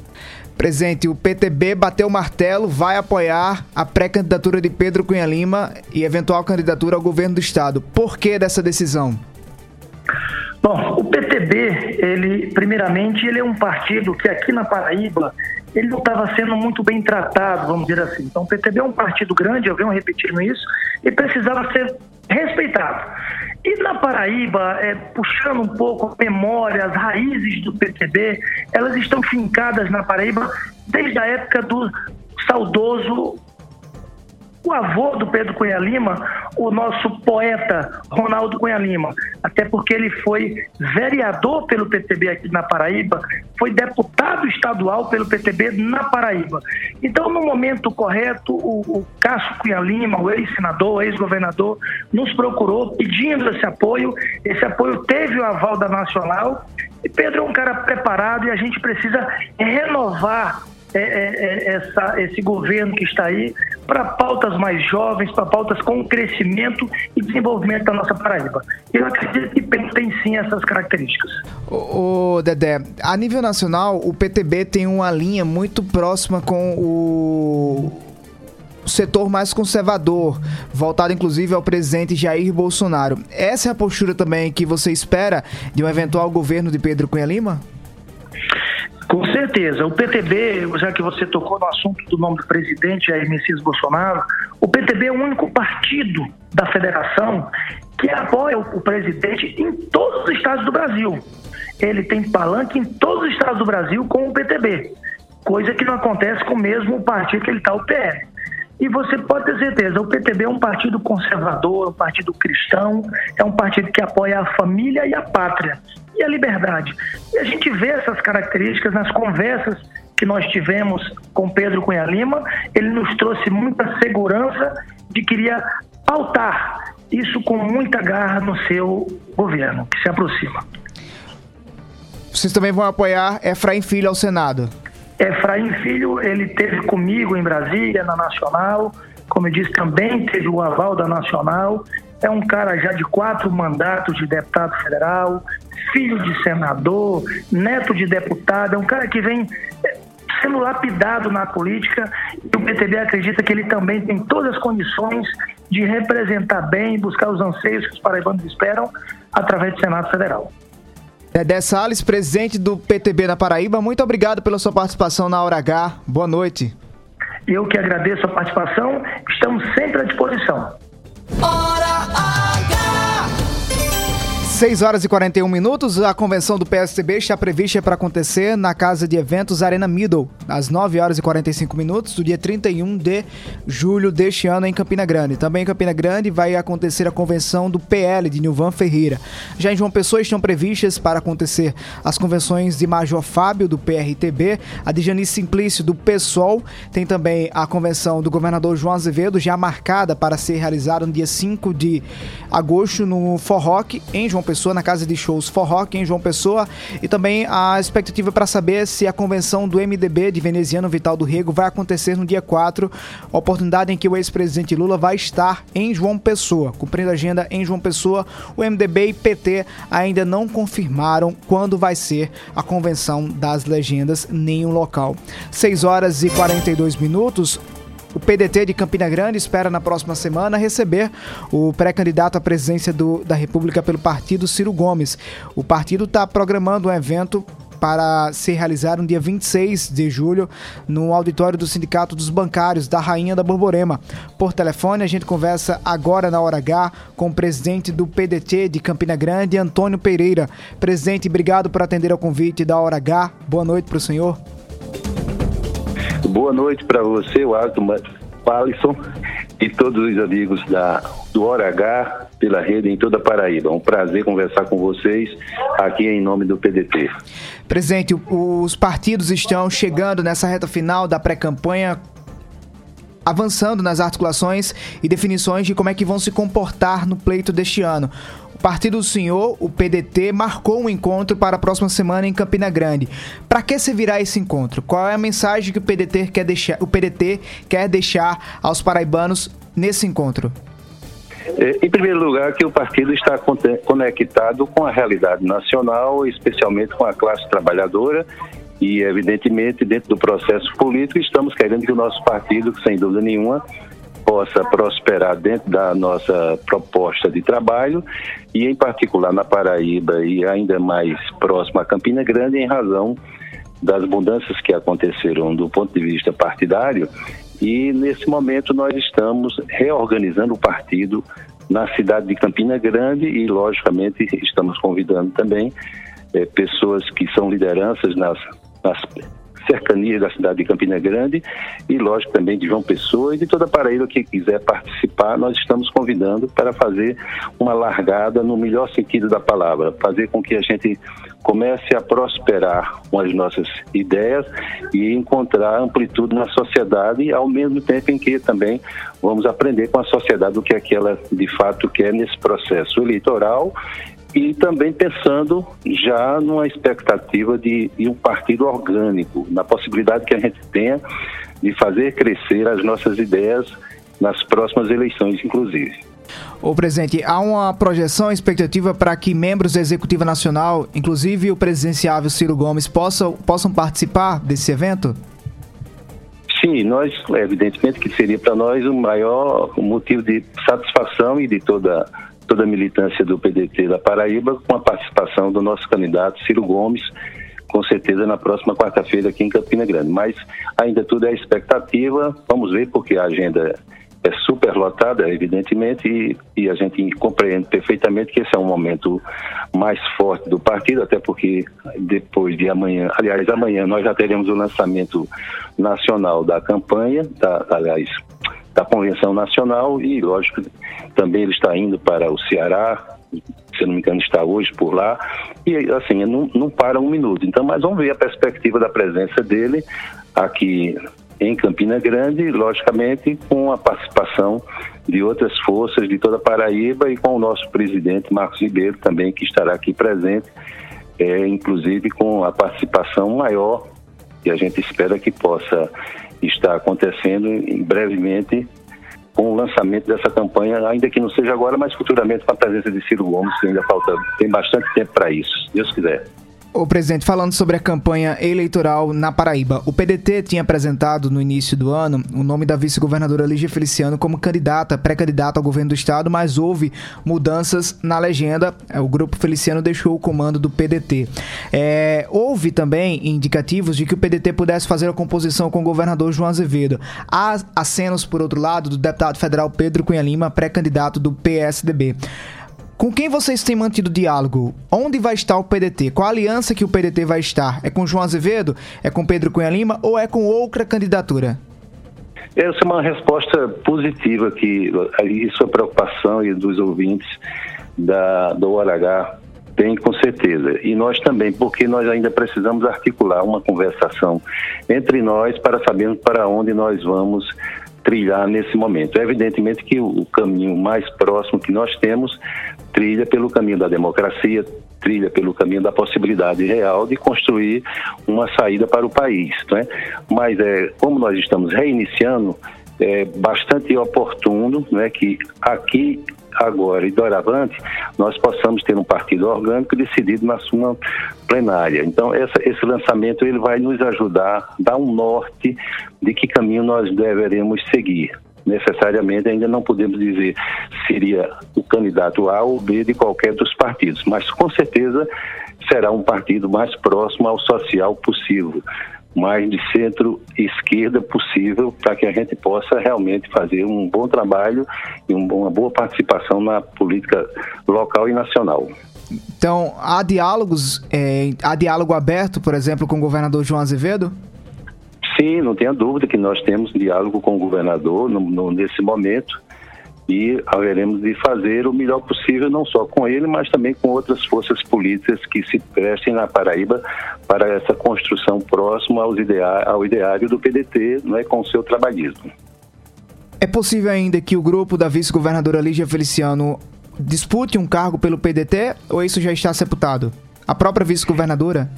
Presidente, o PTB bateu o martelo, vai apoiar a pré-candidatura de Pedro Cunha Lima e eventual candidatura ao governo do estado. Por que dessa decisão? Bom, o PTB, ele, primeiramente, ele é um partido que aqui na Paraíba, ele não estava sendo muito bem tratado, vamos dizer assim. Então, o PTB é um partido grande, eu venho repetindo isso, e precisava ser respeitado. E na Paraíba, é, puxando um pouco a memória, as raízes do PTB, elas estão fincadas na Paraíba desde a época do saudoso o avô do Pedro Cunha Lima, o nosso poeta Ronaldo Cunha Lima, até porque ele foi vereador pelo PTB aqui na Paraíba, foi deputado estadual pelo PTB na Paraíba. Então, no momento correto, o, o Cássio Cunha Lima, o ex-senador, ex-governador, nos procurou pedindo esse apoio. Esse apoio teve o aval da Nacional. E Pedro é um cara preparado e a gente precisa renovar é, é, é, essa, esse governo que está aí para pautas mais jovens, para pautas com crescimento e desenvolvimento da nossa Paraíba. Eu acredito que tem sim essas características. O, o Dedé, a nível nacional, o PTB tem uma linha muito próxima com o setor mais conservador, voltado inclusive ao presidente Jair Bolsonaro. Essa é a postura também que você espera de um eventual governo de Pedro Cunha Lima? Com certeza. O PTB, já que você tocou no assunto do nome do presidente Jair Messias Bolsonaro, o PTB é o único partido da federação que apoia o presidente em todos os estados do Brasil. Ele tem palanque em todos os estados do Brasil com o PTB, coisa que não acontece com o mesmo partido que ele está, o PL. E você pode ter certeza, o PTB é um partido conservador, um partido cristão, é um partido que apoia a família e a pátria e a liberdade. E a gente vê essas características nas conversas que nós tivemos com Pedro Cunha Lima. Ele nos trouxe muita segurança de que iria pautar isso com muita garra no seu governo, que se aproxima. Vocês também vão apoiar Efraim Filho ao Senado? Efraim Filho, ele teve comigo em Brasília, na Nacional, como eu disse, também teve o aval da Nacional. É um cara já de quatro mandatos de deputado federal, filho de senador, neto de deputado, é um cara que vem eh, sendo lapidado na política e o PTB acredita que ele também tem todas as condições de representar bem e buscar os anseios que os paraibanos esperam através do Senado Federal. Dedé Salles, presidente do PTB na Paraíba, muito obrigado pela sua participação na Hora H. Boa noite. Eu que agradeço a participação, estamos sempre à disposição. Hora! 6 horas e 41 minutos, a convenção do PSTB está prevista para acontecer na Casa de Eventos Arena Middle, às 9 horas e 45 minutos do dia 31 de julho deste ano em Campina Grande. Também em Campina Grande vai acontecer a convenção do PL de Nilvan Ferreira. Já em João Pessoa estão previstas para acontecer as convenções de Major Fábio do PRTB, a de Janice Simplício do PSOL, tem também a convenção do governador João Azevedo já marcada para ser realizada no dia 5 de agosto no Forroque em João Pessoa, na casa de shows Forrock em João Pessoa. E também a expectativa para saber se a convenção do MDB de Veneziano Vital do Rego vai acontecer no dia 4, oportunidade em que o ex-presidente Lula vai estar em João Pessoa. Cumprindo a agenda em João Pessoa, o MDB e PT ainda não confirmaram quando vai ser a convenção das legendas nem o local. 6 horas e 42 minutos. O PDT de Campina Grande espera na próxima semana receber o pré-candidato à presidência do, da República pelo partido Ciro Gomes. O partido está programando um evento para ser realizado no dia 26 de julho no auditório do Sindicato dos Bancários da Rainha da Borborema. Por telefone, a gente conversa agora na hora H com o presidente do PDT de Campina Grande, Antônio Pereira. Presidente, obrigado por atender ao convite da hora H. Boa noite para o senhor. Boa noite para você, o Alto Alisson e todos os amigos da, do Hora H pela rede em toda a Paraíba. Um prazer conversar com vocês aqui em nome do PDT. Presidente, os partidos estão chegando nessa reta final da pré-campanha avançando nas articulações e definições de como é que vão se comportar no pleito deste ano. Partido do senhor, o PDT, marcou um encontro para a próxima semana em Campina Grande. Para que servirá esse encontro? Qual é a mensagem que o PDT quer deixar, o PDT quer deixar aos paraibanos nesse encontro? É, em primeiro lugar, que o partido está conectado com a realidade nacional, especialmente com a classe trabalhadora e, evidentemente, dentro do processo político, estamos querendo que o nosso partido, sem dúvida nenhuma, possa prosperar dentro da nossa proposta de trabalho e, em particular, na Paraíba e ainda mais próximo a Campina Grande, em razão das mudanças que aconteceram do ponto de vista partidário. E, nesse momento, nós estamos reorganizando o partido na cidade de Campina Grande e, logicamente, estamos convidando também eh, pessoas que são lideranças nas nas cercanias da cidade de Campina Grande e, lógico, também de João Pessoa e de toda a Paraíba que quiser participar, nós estamos convidando para fazer uma largada no melhor sentido da palavra, fazer com que a gente comece a prosperar com as nossas ideias e encontrar amplitude na sociedade, ao mesmo tempo em que também vamos aprender com a sociedade o que é que ela de fato quer nesse processo eleitoral e também pensando já numa expectativa de, de um partido orgânico, na possibilidade que a gente tenha de fazer crescer as nossas ideias nas próximas eleições, inclusive. Ô, presidente, há uma projeção, expectativa para que membros da Executiva Nacional, inclusive o presidenciável Ciro Gomes, possam, possam participar desse evento? Sim, nós, evidentemente que seria para nós o maior motivo de satisfação e de toda toda a militância do PDT da Paraíba, com a participação do nosso candidato Ciro Gomes, com certeza na próxima quarta-feira aqui em Campina Grande. Mas ainda tudo é expectativa, vamos ver, porque a agenda é super lotada, evidentemente, e, e, a gente compreende perfeitamente que esse é um momento mais forte do partido, até porque depois de amanhã, aliás, amanhã nós já teremos o lançamento nacional da campanha, da, aliás, da Convenção Nacional e, lógico, também ele está indo para o Ceará, se não me engano, está hoje por lá, e assim, não, não para um minuto. Então, mas vamos ver a perspectiva da presença dele aqui em Campina Grande, logicamente com a participação de outras forças de toda a Paraíba e com o nosso presidente Marcos Ribeiro também, que estará aqui presente, é, inclusive com a participação maior, que a gente espera que possa estar acontecendo em brevemente com o lançamento dessa campanha, ainda que não seja agora, mas futuramente com a presença de Ciro Gomes, que ainda falta, tem bastante tempo para isso, se Deus quiser. O presidente, falando sobre a campanha eleitoral na Paraíba, o PDT tinha apresentado no início do ano o nome da vice-governadora Lígia Feliciano como candidata, pré-candidata ao governo do estado, mas houve mudanças na legenda. O grupo Feliciano deixou o comando do PDT. É, houve também indicativos de que o PDT pudesse fazer a composição com o governador João Azevedo. Há acenos, por outro lado, do deputado federal Pedro Cunha Lima, pré-candidato do PSDB. Com quem vocês têm mantido diálogo? Onde vai estar o PDT? Qual a aliança que o PDT vai estar? É com João Azevedo? É com Pedro Cunha Lima? Ou é com outra candidatura? Essa é uma resposta positiva que isso é preocupação e dos ouvintes da, do ORH tem com certeza. E nós também, porque nós ainda precisamos articular uma conversação entre nós para sabermos para onde nós vamos trilhar nesse momento. É evidentemente que o caminho mais próximo que nós temos trilha pelo caminho da democracia, trilha pelo caminho da possibilidade real de construir uma saída para o país. Né? Mas é, como nós estamos reiniciando, é bastante oportuno né, que aqui agora e doravante nós possamos ter um partido orgânico decidido na sua plenária. Então essa, esse lançamento ele vai nos ajudar dar um norte de que caminho nós deveremos seguir necessariamente ainda não podemos dizer seria o candidato A ou B de qualquer dos partidos, mas com certeza será um partido mais próximo ao social possível, mais de centro-esquerda possível, para que a gente possa realmente fazer um bom trabalho e uma boa participação na política local e nacional. Então, há diálogos, é, há diálogo aberto, por exemplo, com o governador João Azevedo? Sim, não tenha dúvida que nós temos diálogo com o governador no, no, nesse momento e haveremos de fazer o melhor possível, não só com ele, mas também com outras forças políticas que se prestem na Paraíba para essa construção próxima aos idea ao ideário do PDT, não é, com seu trabalhismo. É possível ainda que o grupo da vice-governadora Lígia Feliciano dispute um cargo pelo PDT ou isso já está sepultado? A própria vice-governadora?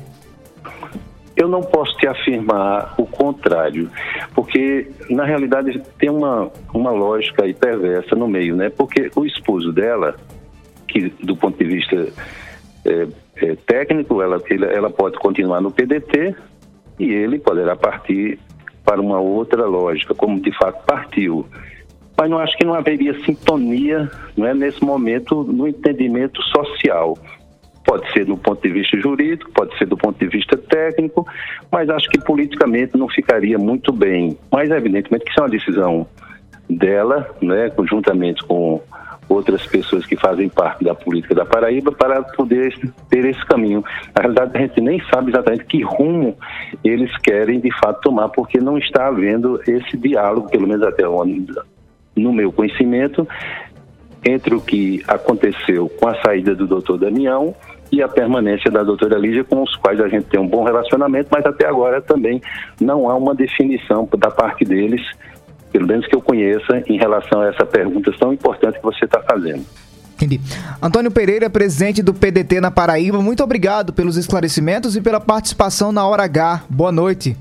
Eu não posso te afirmar o contrário, porque na realidade tem uma, uma lógica aí perversa no meio, né? Porque o esposo dela, que do ponto de vista é, é, técnico, ela, ela pode continuar no PDT e ele poderá partir para uma outra lógica, como de fato partiu. Mas não acho que não haveria sintonia não é, nesse momento no entendimento social. Pode ser do ponto de vista jurídico, pode ser do ponto de vista técnico, mas acho que politicamente não ficaria muito bem. Mas, evidentemente, que isso é uma decisão dela, né, conjuntamente com outras pessoas que fazem parte da política da Paraíba para poder ter esse caminho. Na realidade, a gente nem sabe exatamente que rumo eles querem de fato tomar, porque não está havendo esse diálogo, pelo menos até onde, no meu conhecimento, entre o que aconteceu com a saída do doutor Damião e a permanência da doutora Lígia, com os quais a gente tem um bom relacionamento, mas até agora também não há uma definição da parte deles, pelo menos que eu conheça, em relação a essa pergunta tão importante que você está fazendo. Entendi. Antônio Pereira, presidente do PDT na Paraíba, muito obrigado pelos esclarecimentos e pela participação na Hora H. Boa noite.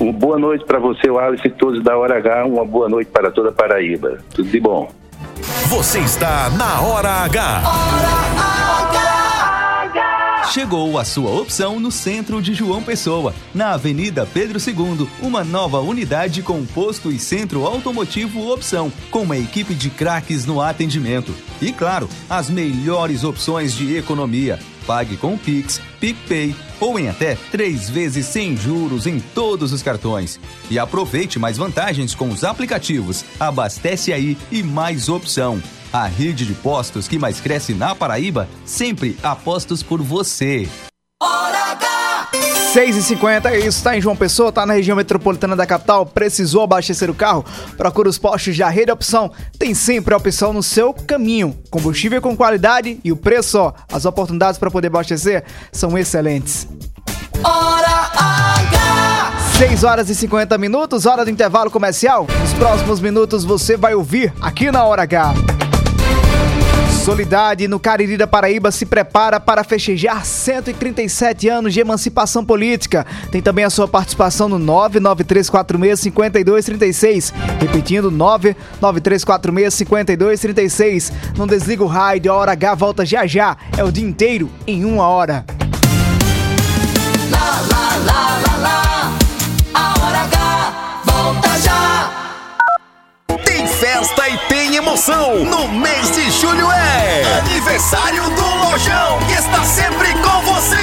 Uma boa noite para você, o Alice e todos da Hora H. Uma boa noite para toda a Paraíba. Tudo de bom. Você está na Hora H. Chegou a sua opção no centro de João Pessoa, na Avenida Pedro II, uma nova unidade com posto e centro automotivo opção, com uma equipe de craques no atendimento. E claro, as melhores opções de economia. Pague com Pix, PicPay ou em até três vezes sem juros em todos os cartões. E aproveite mais vantagens com os aplicativos. Abastece aí e mais opção. A rede de postos que mais cresce na Paraíba, sempre apostos por você. 6h50, é isso, tá em João Pessoa, tá na região metropolitana da capital, precisou abastecer o carro? Procura os postos da Rede Opção, tem sempre a opção no seu caminho. Combustível com qualidade e o preço, ó, as oportunidades para poder abastecer são excelentes. Hora H! 6 horas e 50 minutos, hora do intervalo comercial. Nos próximos minutos você vai ouvir aqui na Hora H. Solidade no Cariri da Paraíba se prepara para festejar 137 anos de emancipação política. Tem também a sua participação no 993465236. Repetindo, 993465236. Não desliga o raio, a hora H volta já já. É o dia inteiro em uma hora. Lá, lá, lá, lá, lá. A Hora H tem emoção. No mês de julho é aniversário do Lojão, que está sempre com você.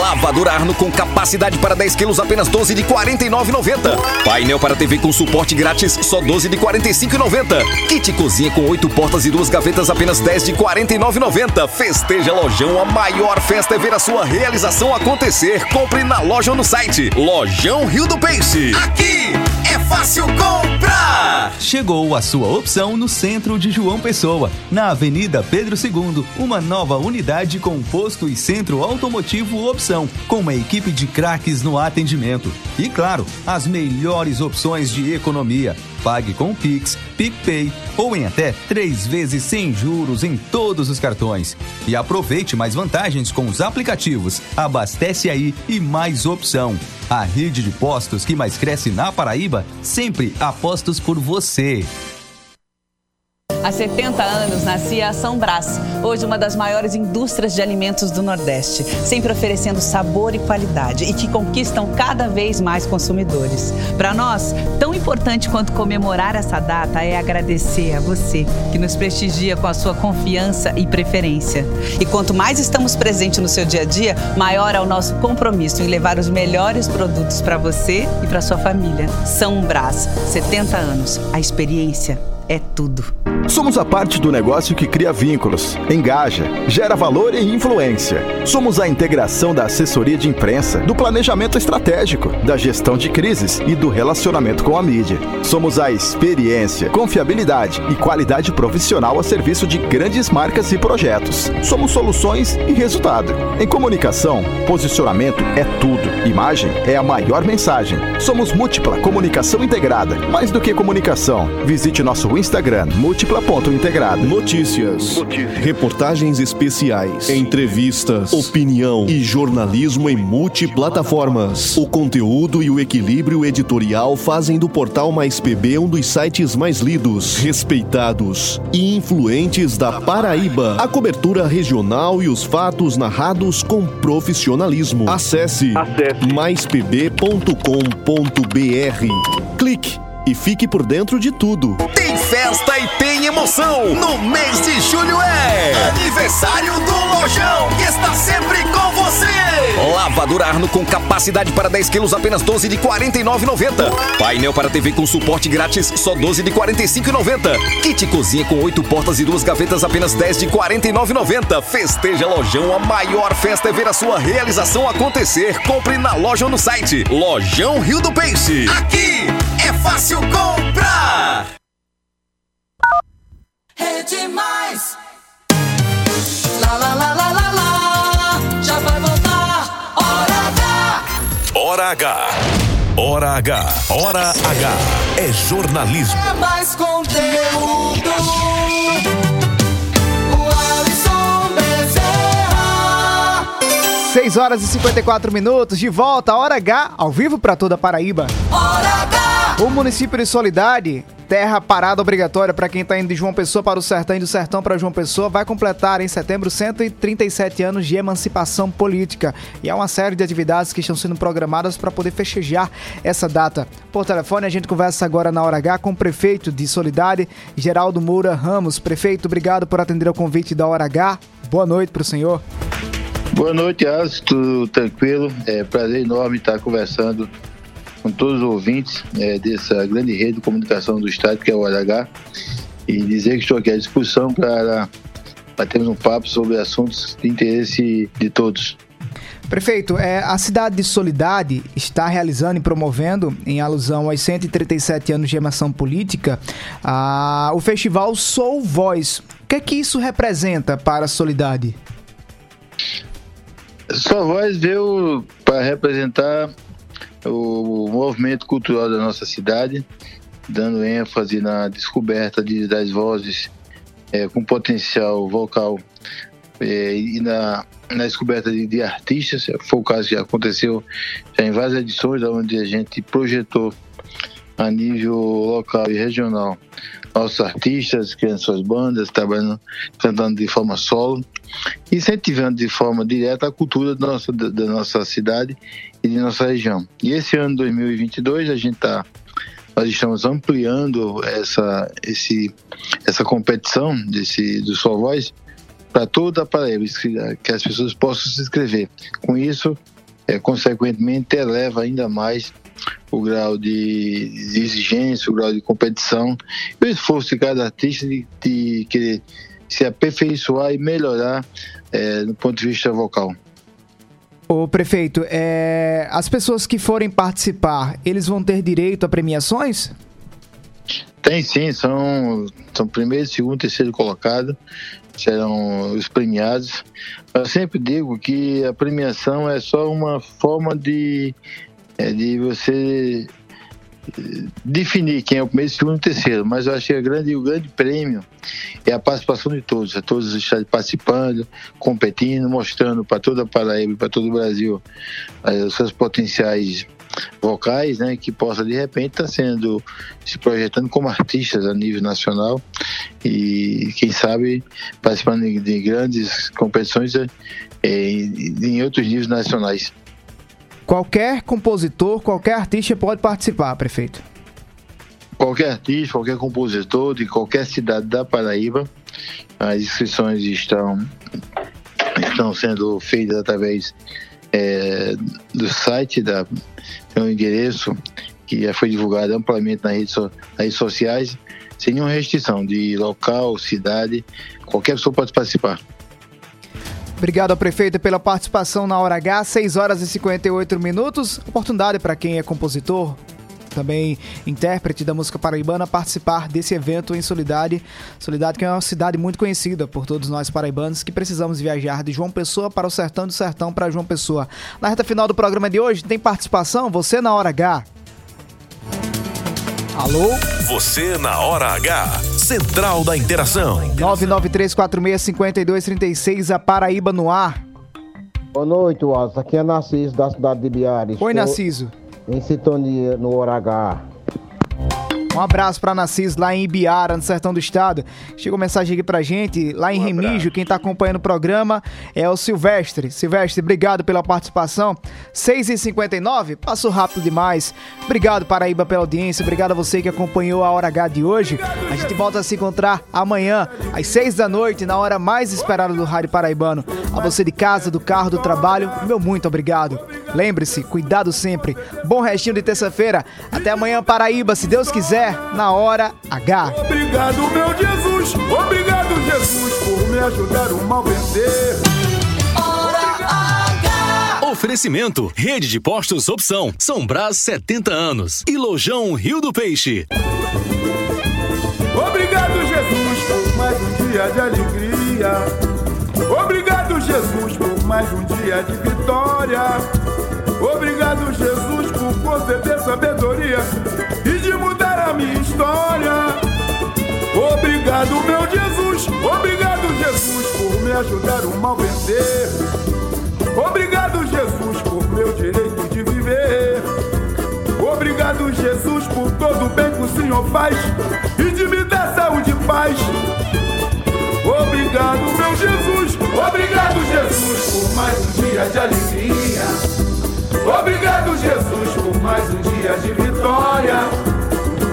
Lavadora Arno com capacidade para 10 quilos, apenas 12 de 49,90. Painel para TV com suporte grátis, só 12 de 45,90. Kit cozinha com 8 portas e duas gavetas, apenas 10 de 49,90. Festeja Lojão, a maior festa é ver a sua realização acontecer. Compre na loja ou no site. Lojão Rio do Peixe. Aqui é fácil comprar. Chegou a sua opção no centro de João Pessoa, na Avenida Pedro II, uma nova unidade com posto e centro automotivo opção, com uma equipe de craques no atendimento. E claro, as melhores opções de economia. Pague com Pix, PicPay ou em até três vezes sem juros em todos os cartões. E aproveite mais vantagens com os aplicativos. Abastece aí e mais opção. A rede de postos que mais cresce na Paraíba, sempre apostos por você. Há 70 anos nascia a São Brás, hoje uma das maiores indústrias de alimentos do Nordeste, sempre oferecendo sabor e qualidade e que conquistam cada vez mais consumidores. Para nós, tão importante quanto comemorar essa data é agradecer a você que nos prestigia com a sua confiança e preferência. E quanto mais estamos presentes no seu dia a dia, maior é o nosso compromisso em levar os melhores produtos para você e para sua família. São Brás, 70 anos. A experiência é tudo. Somos a parte do negócio que cria vínculos, engaja, gera valor e influência. Somos a integração da assessoria de imprensa, do planejamento estratégico, da gestão de crises e do relacionamento com a mídia. Somos a experiência, confiabilidade e qualidade profissional a serviço de grandes marcas e projetos. Somos soluções e resultado. Em comunicação, posicionamento é tudo. Imagem é a maior mensagem. Somos múltipla comunicação integrada. Mais do que comunicação, visite nosso Instagram, múltipla.integrada. Notícias, reportagens especiais, entrevistas, opinião e jornalismo em multiplataformas. O conteúdo e o equilíbrio editorial fazem do portal Mais PB um dos sites mais lidos, respeitados e influentes da Paraíba. A cobertura regional e os fatos narrados com profissionalismo. Acesse, maispb.com.br. Clique e fique por dentro de tudo. Tem festa e tem emoção. No mês de julho é aniversário do Lojão, que está sempre com você. Lavadora Arno com capacidade para 10 quilos, apenas 12 de 49,90. Painel para TV com suporte grátis, só 12 de 45,90. Kit cozinha com 8 portas e duas gavetas, apenas 10 de 49,90. Festeja Lojão, a maior festa é ver a sua realização acontecer. Compre na loja ou no site. Lojão Rio do Peixe. Aqui fácil comprar. Rede Mais. Lá, lá, lá, lá, lá, lá. Já vai voltar. Hora H. Hora H. Hora H. Hora H. É jornalismo. É mais conteúdo. O Alisson Bezerra. 6 horas e 54 minutos, de volta, Hora H, ao vivo para toda a Paraíba. Hora H. O município de Solidade, terra parada obrigatória para quem está indo de João Pessoa para o Sertão e do Sertão para João Pessoa, vai completar em setembro 137 anos de emancipação política. E há uma série de atividades que estão sendo programadas para poder festejar essa data. Por telefone, a gente conversa agora na Hora H com o prefeito de Solidade, Geraldo Moura Ramos. Prefeito, obrigado por atender ao convite da Hora H. Boa noite para o senhor. Boa noite, Alisson. Tudo tranquilo? É prazer enorme estar conversando com todos os ouvintes é, dessa grande rede de comunicação do Estado, que é o OH, e dizer que estou aqui à disposição para batermos um papo sobre assuntos de interesse de todos. Prefeito, é, a cidade de Solidade está realizando e promovendo, em alusão aos 137 anos de emancipação política, a- o festival Soul Voice. O que é que isso representa para a Solidade? Sua voz veio para representar o movimento cultural da nossa cidade, dando ênfase na descoberta de, das vozes eh, com potencial vocal eh, e na, na descoberta de, de artistas. Foi o caso que aconteceu já em várias edições, onde a gente projetou a nível local e regional nossos artistas, criando suas bandas, trabalhando, cantando de forma solo, incentivando de forma direta a cultura da nossa, da nossa cidade e de nossa região. E esse ano 2022 a gente está nós estamos ampliando essa, esse, essa competição desse, do Sua Voz para toda a Paraíba, que, as pessoas possam se inscrever. Com isso, é, consequentemente, eleva ainda mais o grau de, de exigência, o grau de competição e o esforço de cada artista de, de querer se aperfeiçoar e melhorar é, no ponto de vista vocal. Ô prefeito, é, as pessoas que forem participar, eles vão ter direito a premiações? Tem sim, são, são primeiro, segundo, terceiro colocado, serão os premiados. Eu sempre digo que a premiação é só uma forma de, é, de você definir quem é o primeiro, segundo e terceiro, mas eu achei a grande, o grande prêmio é a participação de todos, é todos estarem participando, competindo, mostrando para toda a Paraíba e para todo o Brasil eh, os seus potenciais vocais, né, que possa de repente estar sendo se projetando como artistas a nível nacional e quem sabe participando de, de grandes competições em, em outros níveis nacionais. Qualquer compositor, qualquer artista pode participar, prefeito. Qualquer artista, qualquer compositor de qualquer cidade da Paraíba, as inscrições estão, estão sendo feitas através é, do site, da, tem um endereço que já foi divulgado amplamente nas redes, nas redes sociais, sem nenhuma restrição de local, cidade, qualquer pessoa pode participar. Obrigado prefeito pela participação na Hora H, 6 horas e 58 minutos. Oportunidade para quem é compositor, também intérprete da música paraibana, participar desse evento em Solidade. Solidade que é uma cidade muito conhecida por todos nós paraibanos que precisamos viajar de João Pessoa para o sertão, do sertão para João Pessoa. Na reta final do programa de hoje, tem participação? Você na Hora H. Alô? Você na hora H. Central da Interação. 993465236, a Paraíba no ar. Boa noite, Wallace. Aqui é Narciso, da cidade de Biares. Oi, Estou Narciso. Em sintonia no Hora H. Um abraço pra Nassis lá em Ibiara, no sertão do estado. Chegou mensagem aqui pra gente, lá em Remígio, quem tá acompanhando o programa é o Silvestre. Silvestre, obrigado pela participação. 6h59, passou rápido demais. Obrigado, Paraíba, pela audiência. Obrigado a você que acompanhou a Hora H de hoje. A gente volta a se encontrar amanhã, às 6 da noite, na hora mais esperada do Rádio Paraibano. A você de casa, do carro, do trabalho, meu muito obrigado. Lembre-se, cuidado sempre. Bom restinho de terça-feira. Até amanhã, Paraíba, se Deus quiser, na hora H. Obrigado, meu Jesus. Obrigado, Jesus, por me ajudar o mal vencer. Oferecimento: Rede de Postos Opção, São Brás 70 anos e Lojão Rio do Peixe. Obrigado, Jesus, por mais um dia de alegria. Obrigado, mais um dia de vitória. Obrigado, Jesus, por conceder sabedoria e de mudar a minha história. Obrigado, meu Jesus. Obrigado, Jesus, por me ajudar o mal vencer. Obrigado, Jesus, por meu direito de viver. Obrigado, Jesus, por todo o bem que o Senhor faz e de me dar saúde e paz. Obrigado, meu Jesus. Obrigado, Jesus, por mais um dia de alegria. Obrigado, Jesus, por mais um dia de vitória.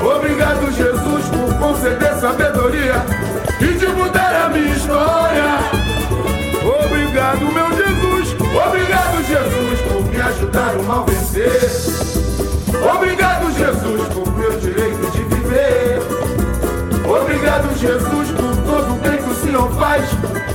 Obrigado, Jesus, por conceder sabedoria e de mudar a minha história. Obrigado, meu Jesus. Obrigado, Jesus, por me ajudar o mal vencer. Obrigado, Jesus, por meu direito de viver. Obrigado, Jesus, por todo o bem que o Senhor faz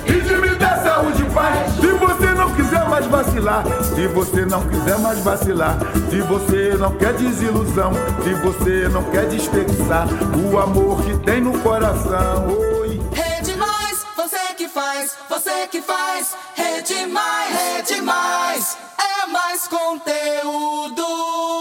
e de me dar saúde paz. Se você não quiser mais vacilar, se você não quiser mais vacilar, se você não quer desilusão, se você não quer desperdiçar o amor que tem no coração. Oi. Rede Mais, você que faz, você que faz. Rede Mais, Rede Mais, é mais conteúdo.